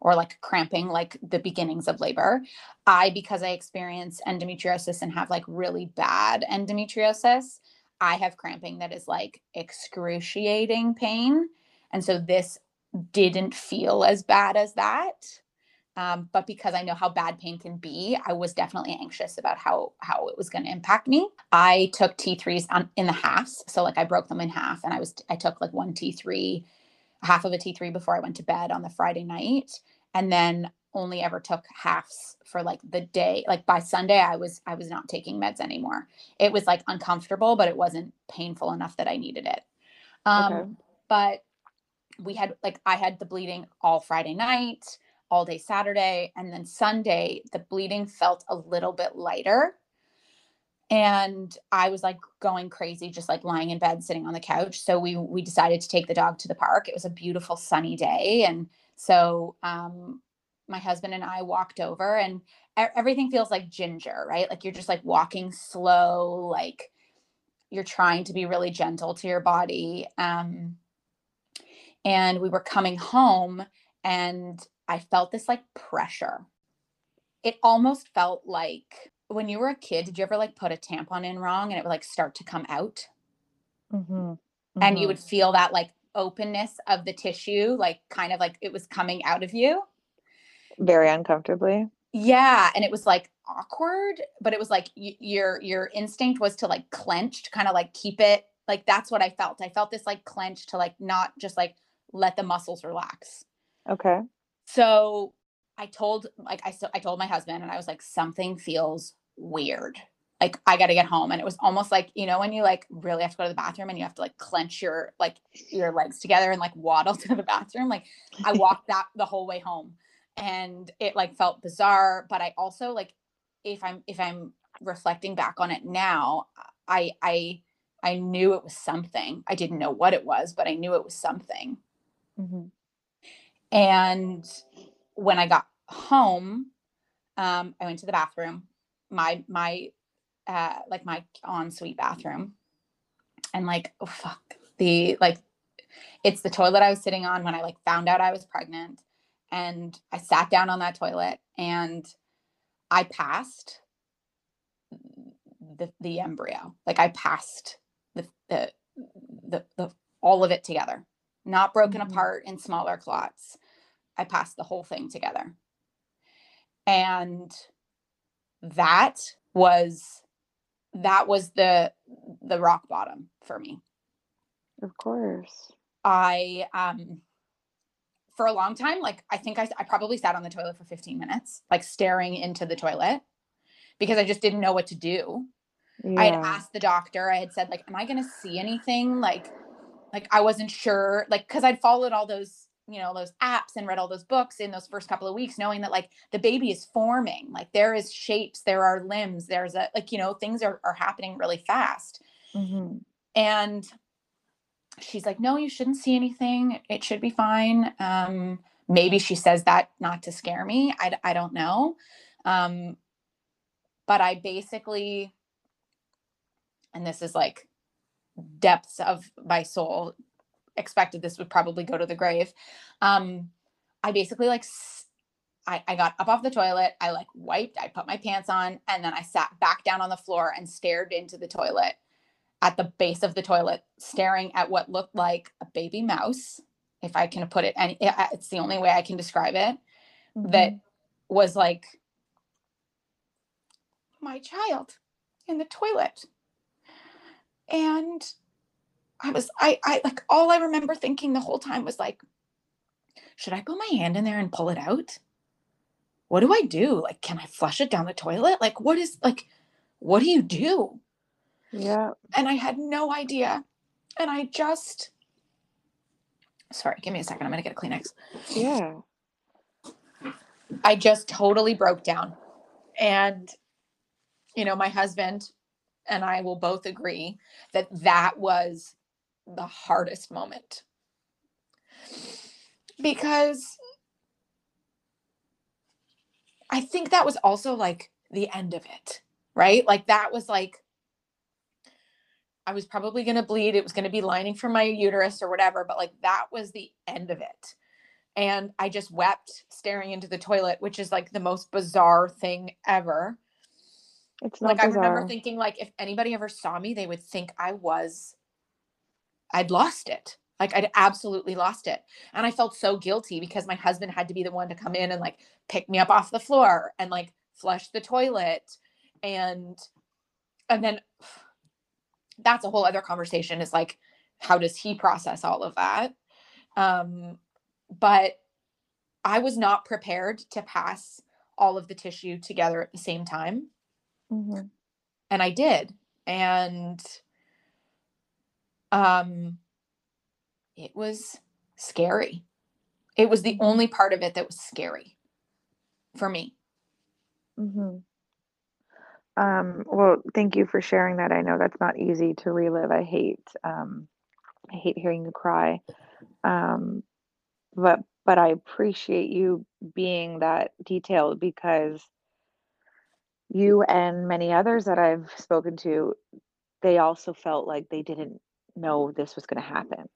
or like cramping, like the beginnings of labor. I, because I experience endometriosis and have like really bad endometriosis, I have cramping that is like excruciating pain. And so this didn't feel as bad as that. Um, but because I know how bad pain can be, I was definitely anxious about how how it was going to impact me. I took T3s on in the halves, so like I broke them in half, and I was I took like one T3, half of a T3 before I went to bed on the Friday night, and then only ever took halves for like the day. Like by Sunday, I was I was not taking meds anymore. It was like uncomfortable, but it wasn't painful enough that I needed it. Um, Okay. But we had like I had the bleeding all Friday night, all day Saturday, and then Sunday the bleeding felt a little bit lighter. And I was like going crazy, just like lying in bed, sitting on the couch. So we we decided to take the dog to the park. It was a beautiful sunny day, and so um, my husband and I walked over, and everything feels like ginger, right? Like you're just like walking slow, like you're trying to be really gentle to your body. Um, and we were coming home and I felt this like pressure. It almost felt like when you were a kid, did you ever like put a tampon in wrong and it would like start to come out? Mhm. And you Mhm. would feel that like openness of the tissue, like kind of like it was coming out of you. very uncomfortably. Yeah, and it was like awkward, but it was like y- your your instinct was to like clench, to kind of like keep it. Like that's what I felt. I felt this like clench to like not just like let the muscles relax. Okay. So I told like I so I told my husband and I was like something feels weird. Like I got to get home and it was almost like you know when you like really have to go to the bathroom and you have to like clench your like your legs together and like waddle (laughs) to the bathroom. Like I walked that the whole way home and it like felt bizarre but I also like if I'm if I'm reflecting back on it now I I I knew it was something. I didn't know what it was, but I knew it was something. Mhm. And when I got home, um, I went to the bathroom, my my uh like my ensuite bathroom. And like, oh fuck. The like it's the toilet I was sitting on when I like found out I was pregnant. And I sat down on that toilet and I passed the the embryo. Like I passed the the the, the all of it together, not broken Mhm. apart in smaller clots. I passed the whole thing together. And that was that was the the rock bottom for me. Of course. I um for a long time, like I think I, I probably sat on the toilet for 15 minutes, like staring into the toilet because I just didn't know what to do. I had asked the doctor, I had said, like, am I gonna see anything? Like, like I wasn't sure, like, because I'd followed all those, you know, those apps and read all those books in those first couple of weeks, knowing that like the baby is forming, like there is shapes, there are limbs, there's a like, you know, things are are happening really fast. Mhm. And she's like, no, you shouldn't see anything. It should be fine. Um, maybe she says that not to scare me. I, I don't know. Um, but I basically, and this is like depths of my soul, expected this would probably go to the grave. Um, I basically like, I, I got up off the toilet. I like wiped, I put my pants on, and then I sat back down on the floor and stared into the toilet at the base of the toilet, staring at what looked like a baby mouse if I can put it, and it's the only way I can describe it, mm-hmm. that was like my child in the toilet. And I was, I, I like, all I remember thinking the whole time was like, should I put my hand in there and pull it out? What do I do? Like, can I flush it down the toilet? Like, what is, like, what do you do? Yeah. And I had no idea. And I just, Sorry, give me a second. I'm going to get a Kleenex. Yeah. I just totally broke down. And, you know, my husband and I will both agree that that was the hardest moment. Because I think that was also like the end of it, right? Like that was like I was probably going to bleed. It was going to be lining from my uterus or whatever, but like that was the end of it. And I just wept staring into the toilet, which is like the most bizarre thing ever. It's like bizarre. I remember thinking like if anybody ever saw me, they would think I was I'd lost it. Like I'd absolutely lost it. And I felt so guilty because my husband had to be the one to come in and like pick me up off the floor and like flush the toilet and and then that's a whole other conversation is like how does he process all of that um but i was not prepared to pass all of the tissue together at the same time mm-hmm. and i did and um it was scary it was the only part of it that was scary for me mm-hmm. Um, well, thank you for sharing that. I know that's not easy to relive. I hate um, I hate hearing you cry. Um, but but I appreciate you being that detailed because you and many others that I've spoken to, they also felt like they didn't know this was going to happen.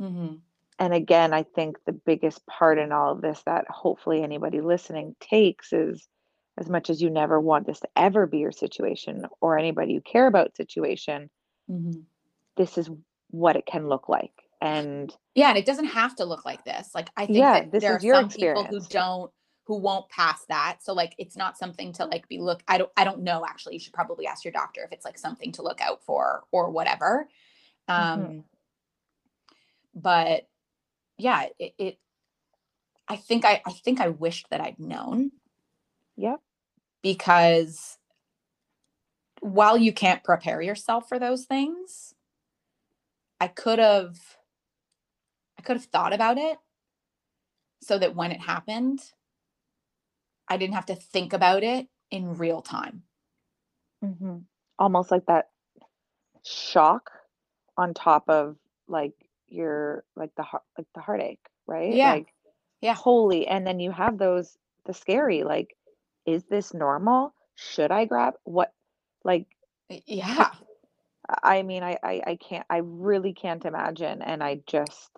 Mm-hmm. And again, I think the biggest part in all of this that hopefully anybody listening takes is as much as you never want this to ever be your situation or anybody you care about situation mm-hmm. this is what it can look like and yeah and it doesn't have to look like this like i think yeah, that this there are some experience. people who don't who won't pass that so like it's not something to like be look i don't i don't know actually you should probably ask your doctor if it's like something to look out for or whatever um mm-hmm. but yeah it, it i think i i think i wished that i'd known yep because while you can't prepare yourself for those things, I could have I could have thought about it so that when it happened, I didn't have to think about it in real time. Mm-hmm. Almost like that shock on top of like your like the heart like the heartache, right? Yeah. Like yeah. Holy, and then you have those the scary like is this normal? Should I grab what like yeah. I mean I, I I can't I really can't imagine and I just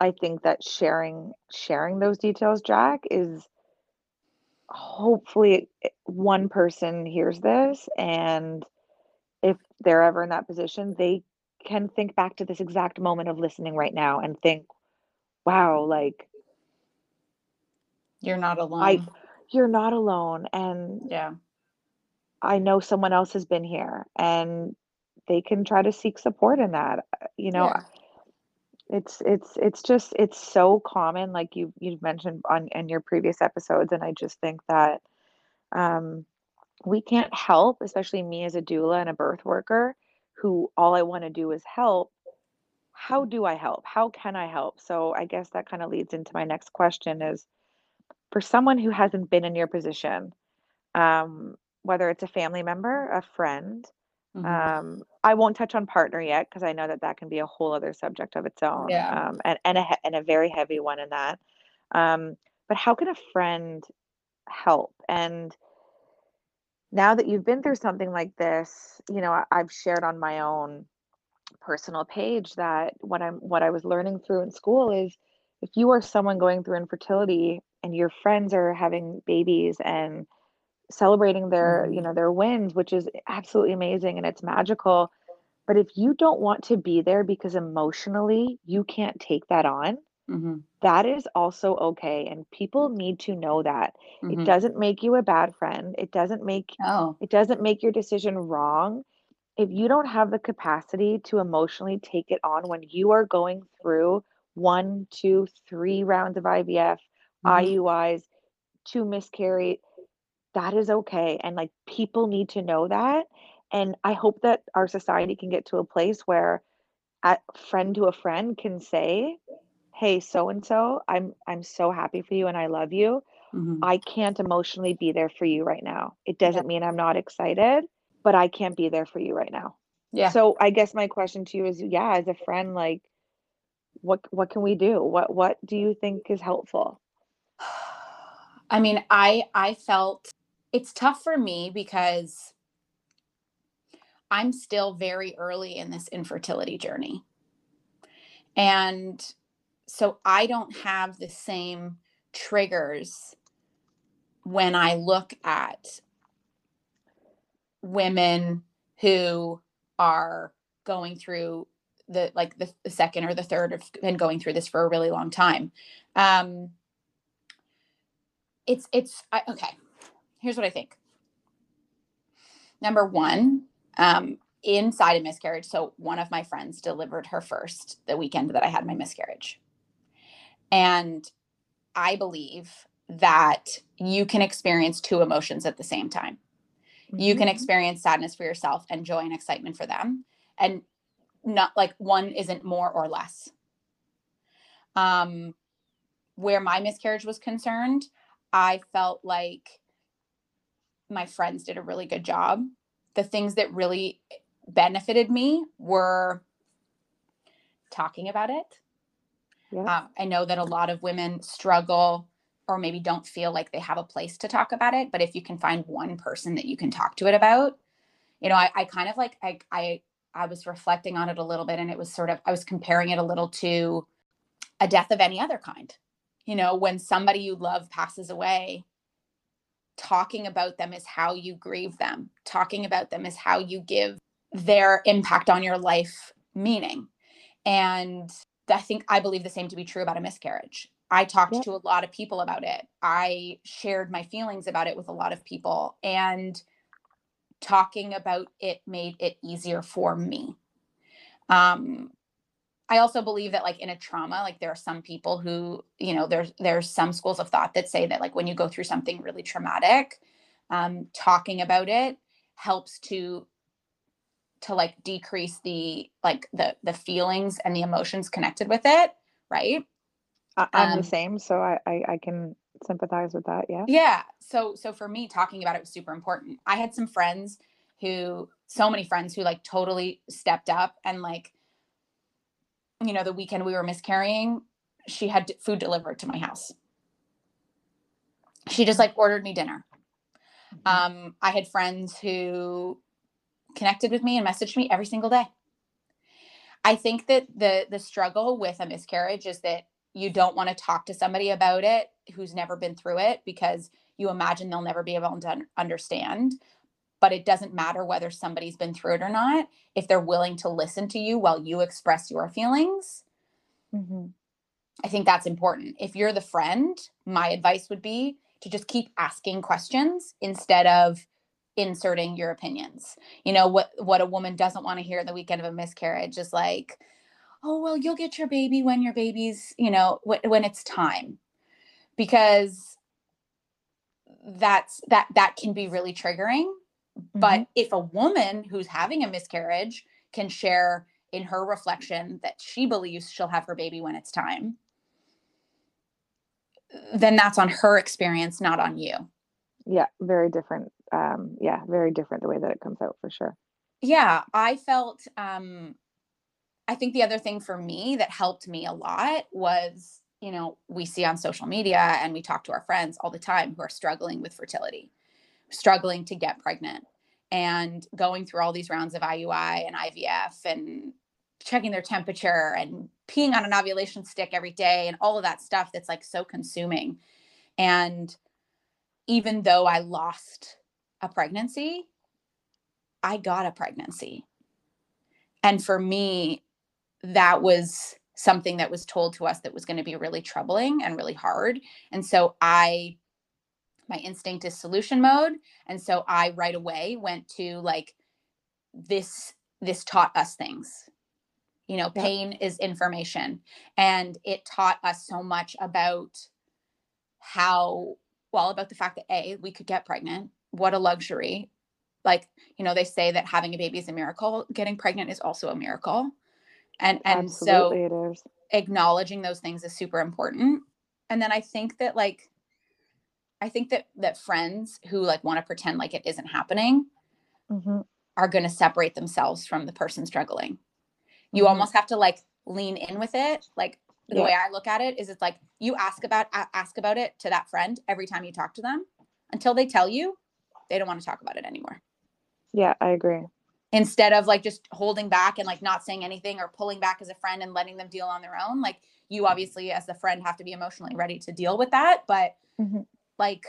I think that sharing sharing those details Jack is hopefully eh, one person hears this and if they're ever in that position they can think back to this exact moment of listening right now and think wow like you're not alone I you're not alone and yeah i know someone else has been here and they can try to seek support in that you know yeah. it's it's it's just it's so common like you you've mentioned on in your previous episodes and i just think that um we can't help especially me as a doula and a birth worker who all i want to do is help how do i help how can i help so i guess that kind of leads into my next question is for someone who hasn't been in your position, um, whether it's a family member, a friend, mm-hmm. um, I won't touch on partner yet because I know that that can be a whole other subject of its own, yeah. um, and and a and a very heavy one in that. Um, but how can a friend help? And now that you've been through something like this, you know, I, I've shared on my own personal page that what I'm what I was learning through in school is if you are someone going through infertility and your friends are having babies and celebrating their, you Mhm. know, their wins, which is absolutely amazing and it's magical. But if you don't want to be there because emotionally you can't take that on, Mhm. that is also okay. And people need to know that. It Mhm. doesn't make you a bad friend. It doesn't make Oh. it doesn't make your decision wrong. If you don't have the capacity to emotionally take it on when you are going through one, two, three rounds of IVF, Mhm. IUIs, two miscarry, that is okay. And like people need to know that. And I hope that our society can get to a place where a friend to a friend can say, "Hey, so and so, I'm I'm so happy for you and I love you. Mhm. I can't emotionally be there for you right now. It doesn't mean I'm not excited, but I can't be there for you right now." Yeah. So I guess my question to you is, yeah, as a friend, like what what can we do? What what do you think is helpful? (sighs) I mean, I I felt it's tough for me because I'm still very early in this infertility journey. And so I don't have the same triggers when I look at women who are going through the like the, the second or the third have been going through this for a really long time. Um it's it's I, okay. Here's what I think. Number one, um, inside a miscarriage. So one of my friends delivered her first the weekend that I had my miscarriage. And I believe that you can experience two emotions at the same time. You Mhm. can experience sadness for yourself and joy and excitement for them. And not like one isn't more or less. Um, where my miscarriage was concerned, I felt like my friends did a really good job. The things that really benefited me were talking about it. Yep. Um, I know that a lot of women struggle or maybe don't feel like they have a place to talk about it. But if you can find one person that you can talk to it about, you know, I, I kind of like I I I was reflecting on it a little bit and it was sort of I was comparing it a little to a death of any other kind. You know, when somebody you love passes away, talking about them is how you grieve them. Talking about them is how you give their impact on your life meaning. And I think I believe the same to be true about a miscarriage. I talked Yep. to a lot of people about it. I shared my feelings about it with a lot of people. And talking about it made it easier for me. Um, I also believe that like in a trauma, like there are some people who, you know, there's there's some schools of thought that say that like when you go through something really traumatic, um, talking about it helps to to like decrease the like the the feelings and the emotions connected with it, right? I, I'm the Um, same, so I, I I can sympathize with that. Yeah. Yeah. So so for me talking about it was super important. I had some friends who so many friends who like totally stepped up and like you know the weekend we were miscarrying, she had food delivered to my house. She just like ordered me dinner. Mhm. Um I had friends who connected with me and messaged me every single day. I think that the the struggle with a miscarriage is that you don't want to talk to somebody about it who's never been through it because you imagine they'll never be able to un- understand. But it doesn't matter whether somebody's been through it or not. If they're willing to listen to you while you express your feelings, Mhm. I think that's important. If you're the friend, my advice would be to just keep asking questions instead of inserting your opinions. You know what what a woman doesn't want to hear the weekend of a miscarriage is like, "Oh, well, you'll get your baby when your baby's, you know, wh- when it's time." Because that's that that can be really triggering. Mhm. But if a woman who's having a miscarriage can share in her reflection that she believes she'll have her baby when it's time, then that's on her experience, not on you. Yeah, very different. Um, yeah, very different the way that it comes out for sure. Yeah, I felt um I think the other thing for me that helped me a lot was you know, we see on social media and we talk to our friends all the time who are struggling with fertility, struggling to get pregnant and going through all these rounds of IUI and IVF and checking their temperature and peeing on an ovulation stick every day and all of that stuff that's like so consuming. And even though I lost a pregnancy, I got a pregnancy. And for me, that was something that was told to us that was going to be really troubling and really hard. And so I, my instinct is solution mode. And so I right away went to like, this, this taught us things. You know, Yeah. pain is information. And it taught us so much about how, well, about the fact that A, we could get pregnant. What a luxury. Like, you know, they say that having a baby is a miracle. Getting pregnant is also a miracle. And and so Absolutely, is. acknowledging those things is super important and then i think that like i think that that friends who like want to pretend like it isn't happening Mhm. are going to separate themselves from the person struggling you Mhm. almost have to like lean in with it like the Yeah. way i look at it is it's like you ask about ask about it to that friend every time you talk to them until they tell you they don't want to talk about it anymore. Yeah, I agree. instead of like just holding back and like not saying anything or pulling back as a friend and letting them deal on their own like you obviously as the friend have to be emotionally ready to deal with that but Mhm. like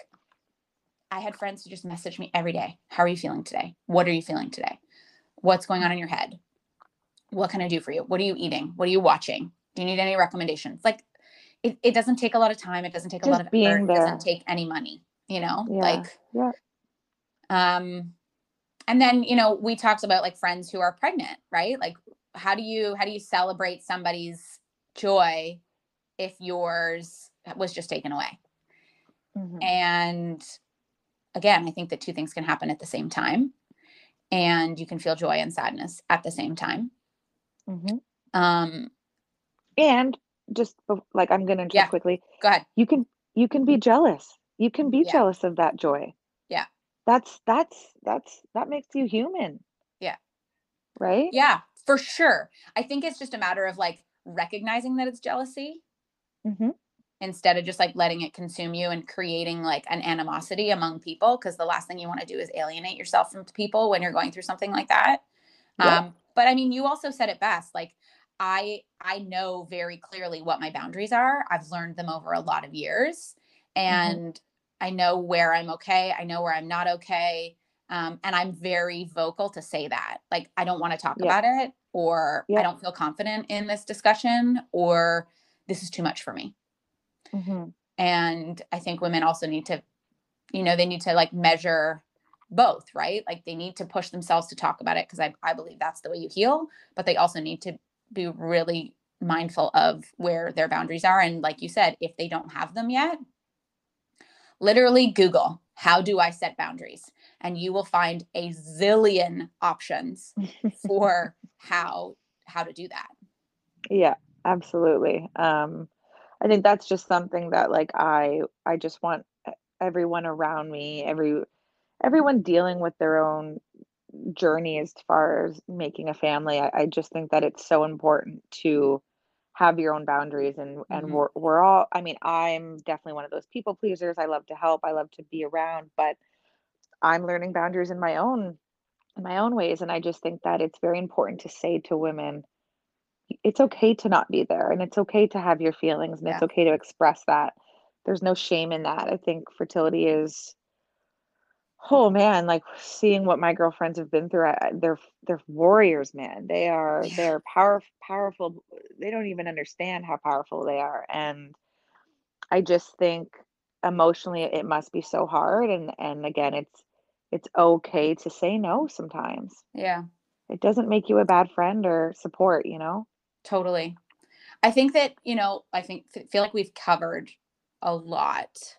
i had friends who just message me every day how are you feeling today? What are you feeling today? What's going on in your head? What can i do for you? What are you eating? What are you watching? Do you need any recommendations? Like it, it doesn't take a lot of time. It doesn't take a lot of being effort it doesn't take any money you know? Yeah, like yeah. Um and then you know we talked about like friends who are pregnant right like how do you how do you celebrate somebody's joy if yours was just taken away Mhm. and again i think that two things can happen at the same time and you can feel joy and sadness at the same time Mhm. um And just like I'm gonna interrupt Yeah. quickly. go ahead You can you can be jealous. You can be Yeah. jealous of that joy. That's that's that's that makes you human. Yeah. Right? yeah for sure i think it's just a matter of like recognizing that it's jealousy hmm instead of just like letting it consume you and creating like an animosity among people because the last thing you want to do is alienate yourself from people when you're going through something like that Yeah. um but i mean you also said it best like i i know very clearly what my boundaries are i've learned them over a lot of years and i know where i'm okay i know where i'm not okay um, and i'm very vocal to say that like i don't want to talk Yeah. about it or i don't feel confident in this discussion or this is too much for me. Hmm and i think women also need to you know they need to like measure both right? Like they need to push themselves to talk about it because I, I believe that's the way you heal but they also need to be really mindful of where their boundaries are and like you said if they don't have them yet literally google how do i set boundaries and you will find a zillion options (laughs) for how how to do that Yeah, absolutely. Um, I think that's just something that like I I just want everyone around me, every everyone dealing with their own journey as far as making a family. I, I just think that it's so important to have your own boundaries and and Mhm. we're we're all I mean, I'm definitely one of those people pleasers. I love to help, I love to be around, but I'm learning boundaries in my own in my own ways and I just think that it's very important to say to women it's okay to not be there and it's okay to have your feelings and it's okay to express that. There's no shame in that. I think fertility is oh man, like seeing what my girlfriends have been through, I, they're they're warriors, man. They are Yeah. they're power powerful. They don't even understand how powerful they are. And I just think emotionally it must be so hard and and again it's it's okay to say no sometimes. yeah It doesn't make you a bad friend or support, you know? Totally. I think that, you know, I think feel like we've covered a lot.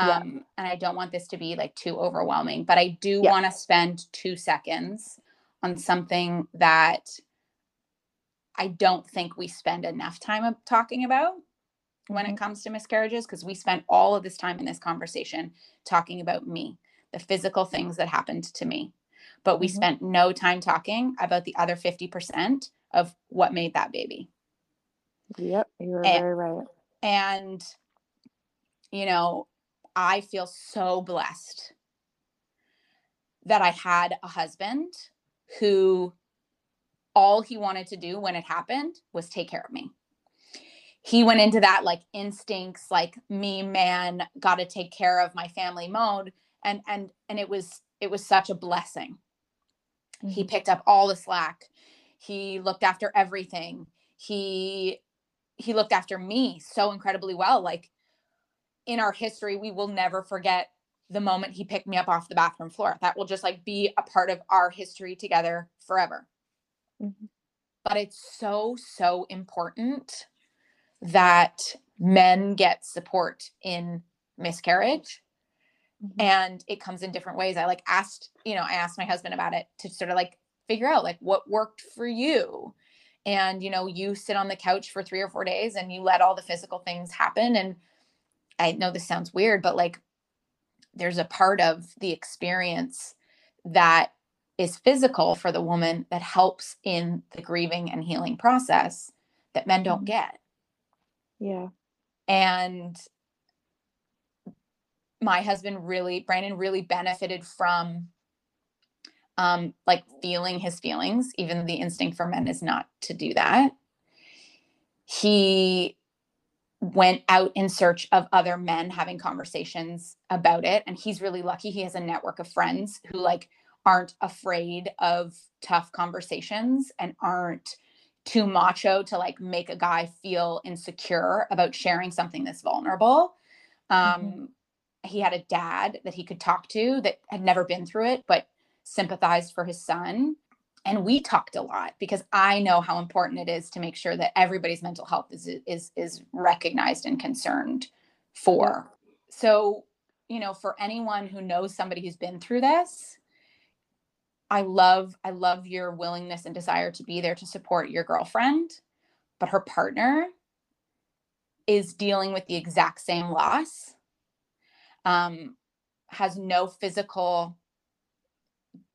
Yeah. Um and I don't want this to be like too overwhelming, but I do Yeah. want to spend 2 seconds on something that I don't think we spend enough time talking about when it comes to miscarriages because we spent all of this time in this conversation talking about me, the physical things that happened to me. But we Mhm. spent no time talking about the other 50% of what made that baby. Yep, you're And- very right. And, you know, I feel so blessed that I had a husband who all he wanted to do when it happened was take care of me. He went into that like instincts, like me man, got to take care of my family mode and and and it was it was such a blessing. Mm-hmm. He picked up all the slack. He looked after everything. He he looked after me so incredibly well. Like in our history, we will never forget the moment he picked me up off the bathroom floor. That will just like be a part of our history together forever. Mm-hmm. But it's so, so important that men get support in miscarriage. Mm-hmm. And it comes in different ways. I like asked, you know, I asked my husband about it to sort of like figure out like what worked for you. And, you know, you sit on the couch for three or four days and you let all the physical things happen. And I know this sounds weird, but like there's a part of the experience that is physical for the woman that helps in the grieving and healing process that men don't mm-hmm. get. Yeah. And my husband really, Brandon really benefited from um like feeling his feelings, even the instinct for men is not to do that. He went out in search of other men having conversations about it and he's really lucky he has a network of friends who like aren't afraid of tough conversations and aren't too macho to like make a guy feel insecure about sharing something that's vulnerable um mm-hmm. he had a dad that he could talk to that had never been through it but sympathized for his son and we talked a lot because i know how important it is to make sure that everybody's mental health is is is recognized and concerned for. So you know for anyone who knows somebody who's been through this i love i love your willingness and desire to be there to support your girlfriend but her partner is dealing with the exact same loss um has no physical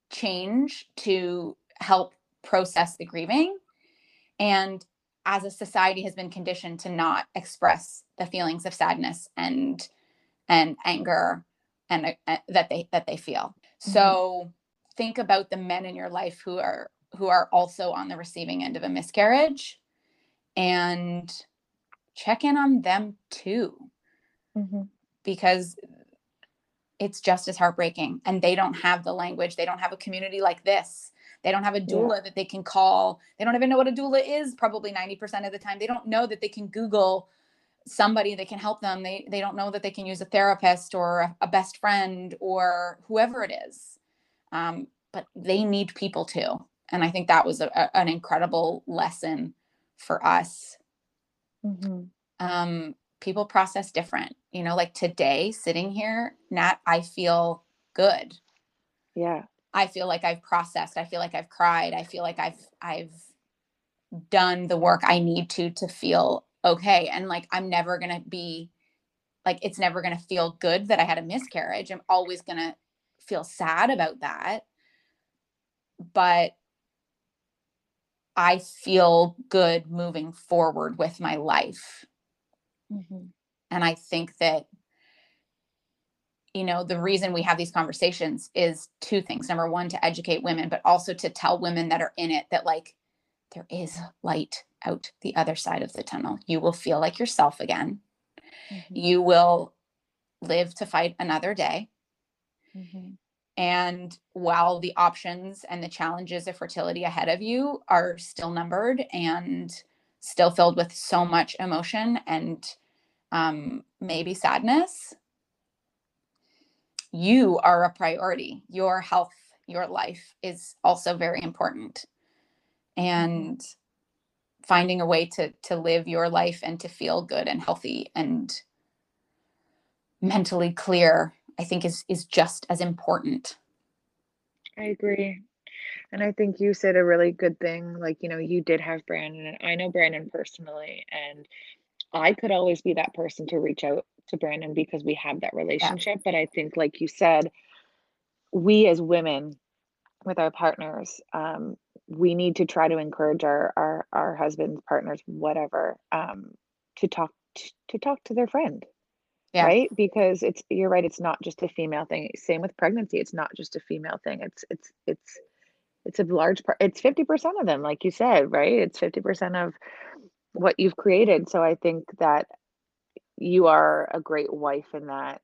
change to help process the grieving and as a society has been conditioned to not express the feelings of sadness and and anger and uh, that they that they feel mm-hmm. so think about the men in your life who are who are also on the receiving end of a miscarriage and check in on them too mm-hmm. because it's just as heartbreaking and they don't have the language they don't have a community like this they don't have a doula yeah. that they can call. They don't even know what a doula is probably 90% of the time. They don't know that they can Google somebody that can help them. They they don't know that they can use a therapist or a, a best friend or whoever it is. Um, but they need people too. And I think that was a, a, an incredible lesson for us. Mm-hmm. Um, people process different. You know, like today, sitting here, Nat, I feel good. Yeah. I feel like I've processed. I feel like I've cried. I feel like I've I've done the work I need to to feel okay. And like I'm never going to be like it's never going to feel good that I had a miscarriage. I'm always going to feel sad about that. But I feel good moving forward with my life. Mm-hmm. And I think that you know the reason we have these conversations is two things number one to educate women but also to tell women that are in it that like there is light out the other side of the tunnel you will feel like yourself again mm-hmm. you will live to fight another day mm-hmm. and while the options and the challenges of fertility ahead of you are still numbered and still filled with so much emotion and um, maybe sadness you are a priority. Your health, your life is also very important. Mm-hmm. And finding a way to to live your life and to feel good and healthy and mentally clear, I think is is just as important. I agree. And I think you said a really good thing. Like, you know, you did have Brandon, and I know Brandon personally, and I could always be that person to reach out to Brandon because we have that relationship. Yeah. But I think, like you said, we as women with our partners, um, we need to try to encourage our our our husbands, partners, whatever, um, to talk t- to talk to their friend Yeah. right because it's you're right it's not just a female thing same with pregnancy it's not just a female thing it's it's it's it's a large part it's 50% of them like you said right it's 50% of what you've created so i think that you are a great wife in that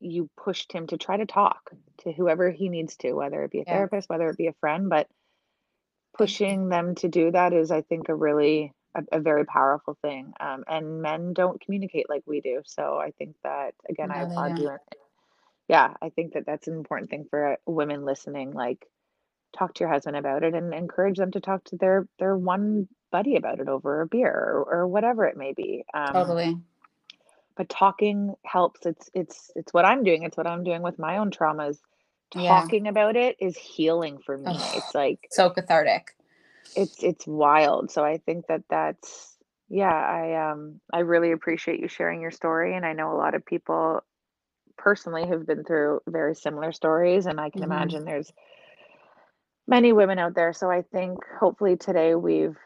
you pushed him to try to talk to whoever he needs to whether it be a Yeah. therapist whether it be a friend but pushing them to do that is i think a really a, a very powerful thing um, and men don't communicate like we do so i think that again i No, they applaud you yeah i think that that's an important thing for women listening like talk to your husband about it and encourage them to talk to their their one buddy about it over a beer or, or whatever it may be um, Totally. But talking helps it's it's it's what i'm doing it's what i'm doing with my own traumas Yeah. talking about it is healing for me Ugh. it's like So cathartic. it's it's wild so i think that that's yeah i um i really appreciate you sharing your story and i know a lot of people personally have been through very similar stories and i can Mhm. imagine there's many women out there so i think hopefully today we've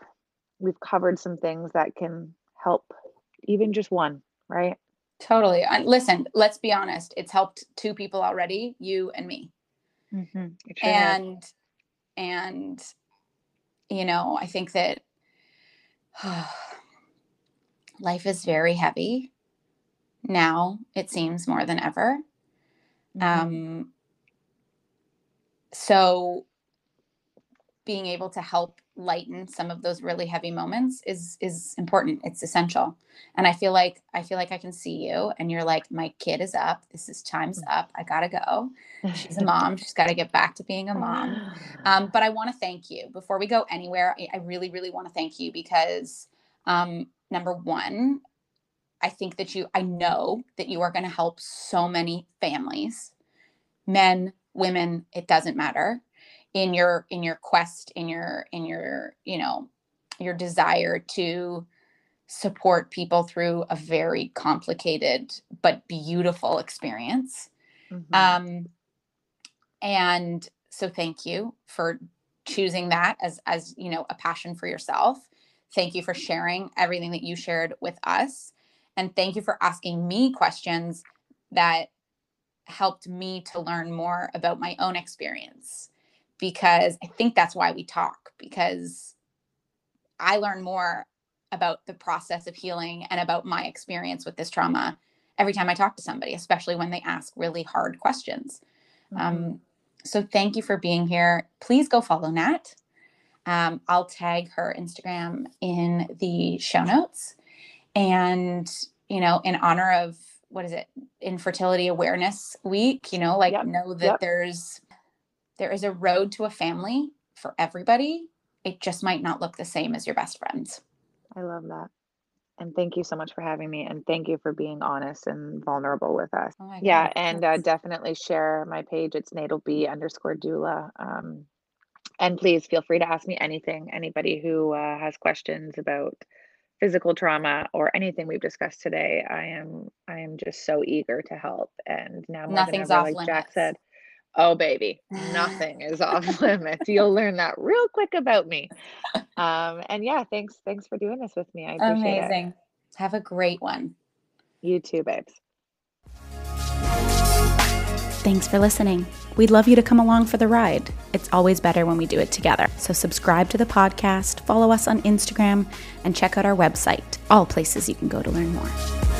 we've covered some things that can help even just one right Totally. Listen, let's be honest. It's helped two people already, you and me. mm-hmm. it sure has. and and you know i think that (sighs) life is very heavy now it seems more than ever Mhm. um so being able to help lighten some of those really heavy moments is is important. It's essential. And i feel like i feel like i can see you and you're like my kid is up. This is time's up. I gotta go. She's a (laughs) mom. She's got to get back to being a mom. Um, but I want to thank you. Before we go anywhere. I, I really, really want to thank you because um, number one, I think that you, I know that you are going to help so many families, men, women, it doesn't matter in your, in your quest, in your, in your, you know, your desire to support people through a very complicated but beautiful experience. Mhm. Um, and so thank you for choosing that as as you know a passion for yourself thank you for sharing everything that you shared with us and thank you for asking me questions that helped me to learn more about my own experience because i think that's why we talk because i learn more about the process of healing and about my experience with this trauma every time i talk to somebody especially when they ask really hard questions Mhm. um, so thank you for being here. Please go follow Nat. Um, I'll tag her Instagram in the show notes. And, you know, in honor of what is it, Infertility Awareness Week, you know, like Yep, know that yep. there's there is a road to a family for everybody. It just might not look the same as your best friends. I love that. And thank you so much for having me. And thank you for being honest and vulnerable with us. Oh Yeah. God, And uh, definitely share my page. It's natal b underscore doula. Um, and please feel free to ask me anything. Anybody who uh, has questions about physical trauma or anything we've discussed today, I am I am just so eager to help. And now Nothing's ever, off like Jack said, oh baby, (laughs) nothing is off (laughs) limits. You'll learn that real quick about me. Um, and yeah, thanks thanks for doing this with me. I appreciate it. Amazing. Have a great one. You too, babes. Thanks for listening. We'd love you to come along for the ride. It's always better when we do it together. So, subscribe to the podcast, follow us on Instagram, and check out our website, all places you can go to learn more.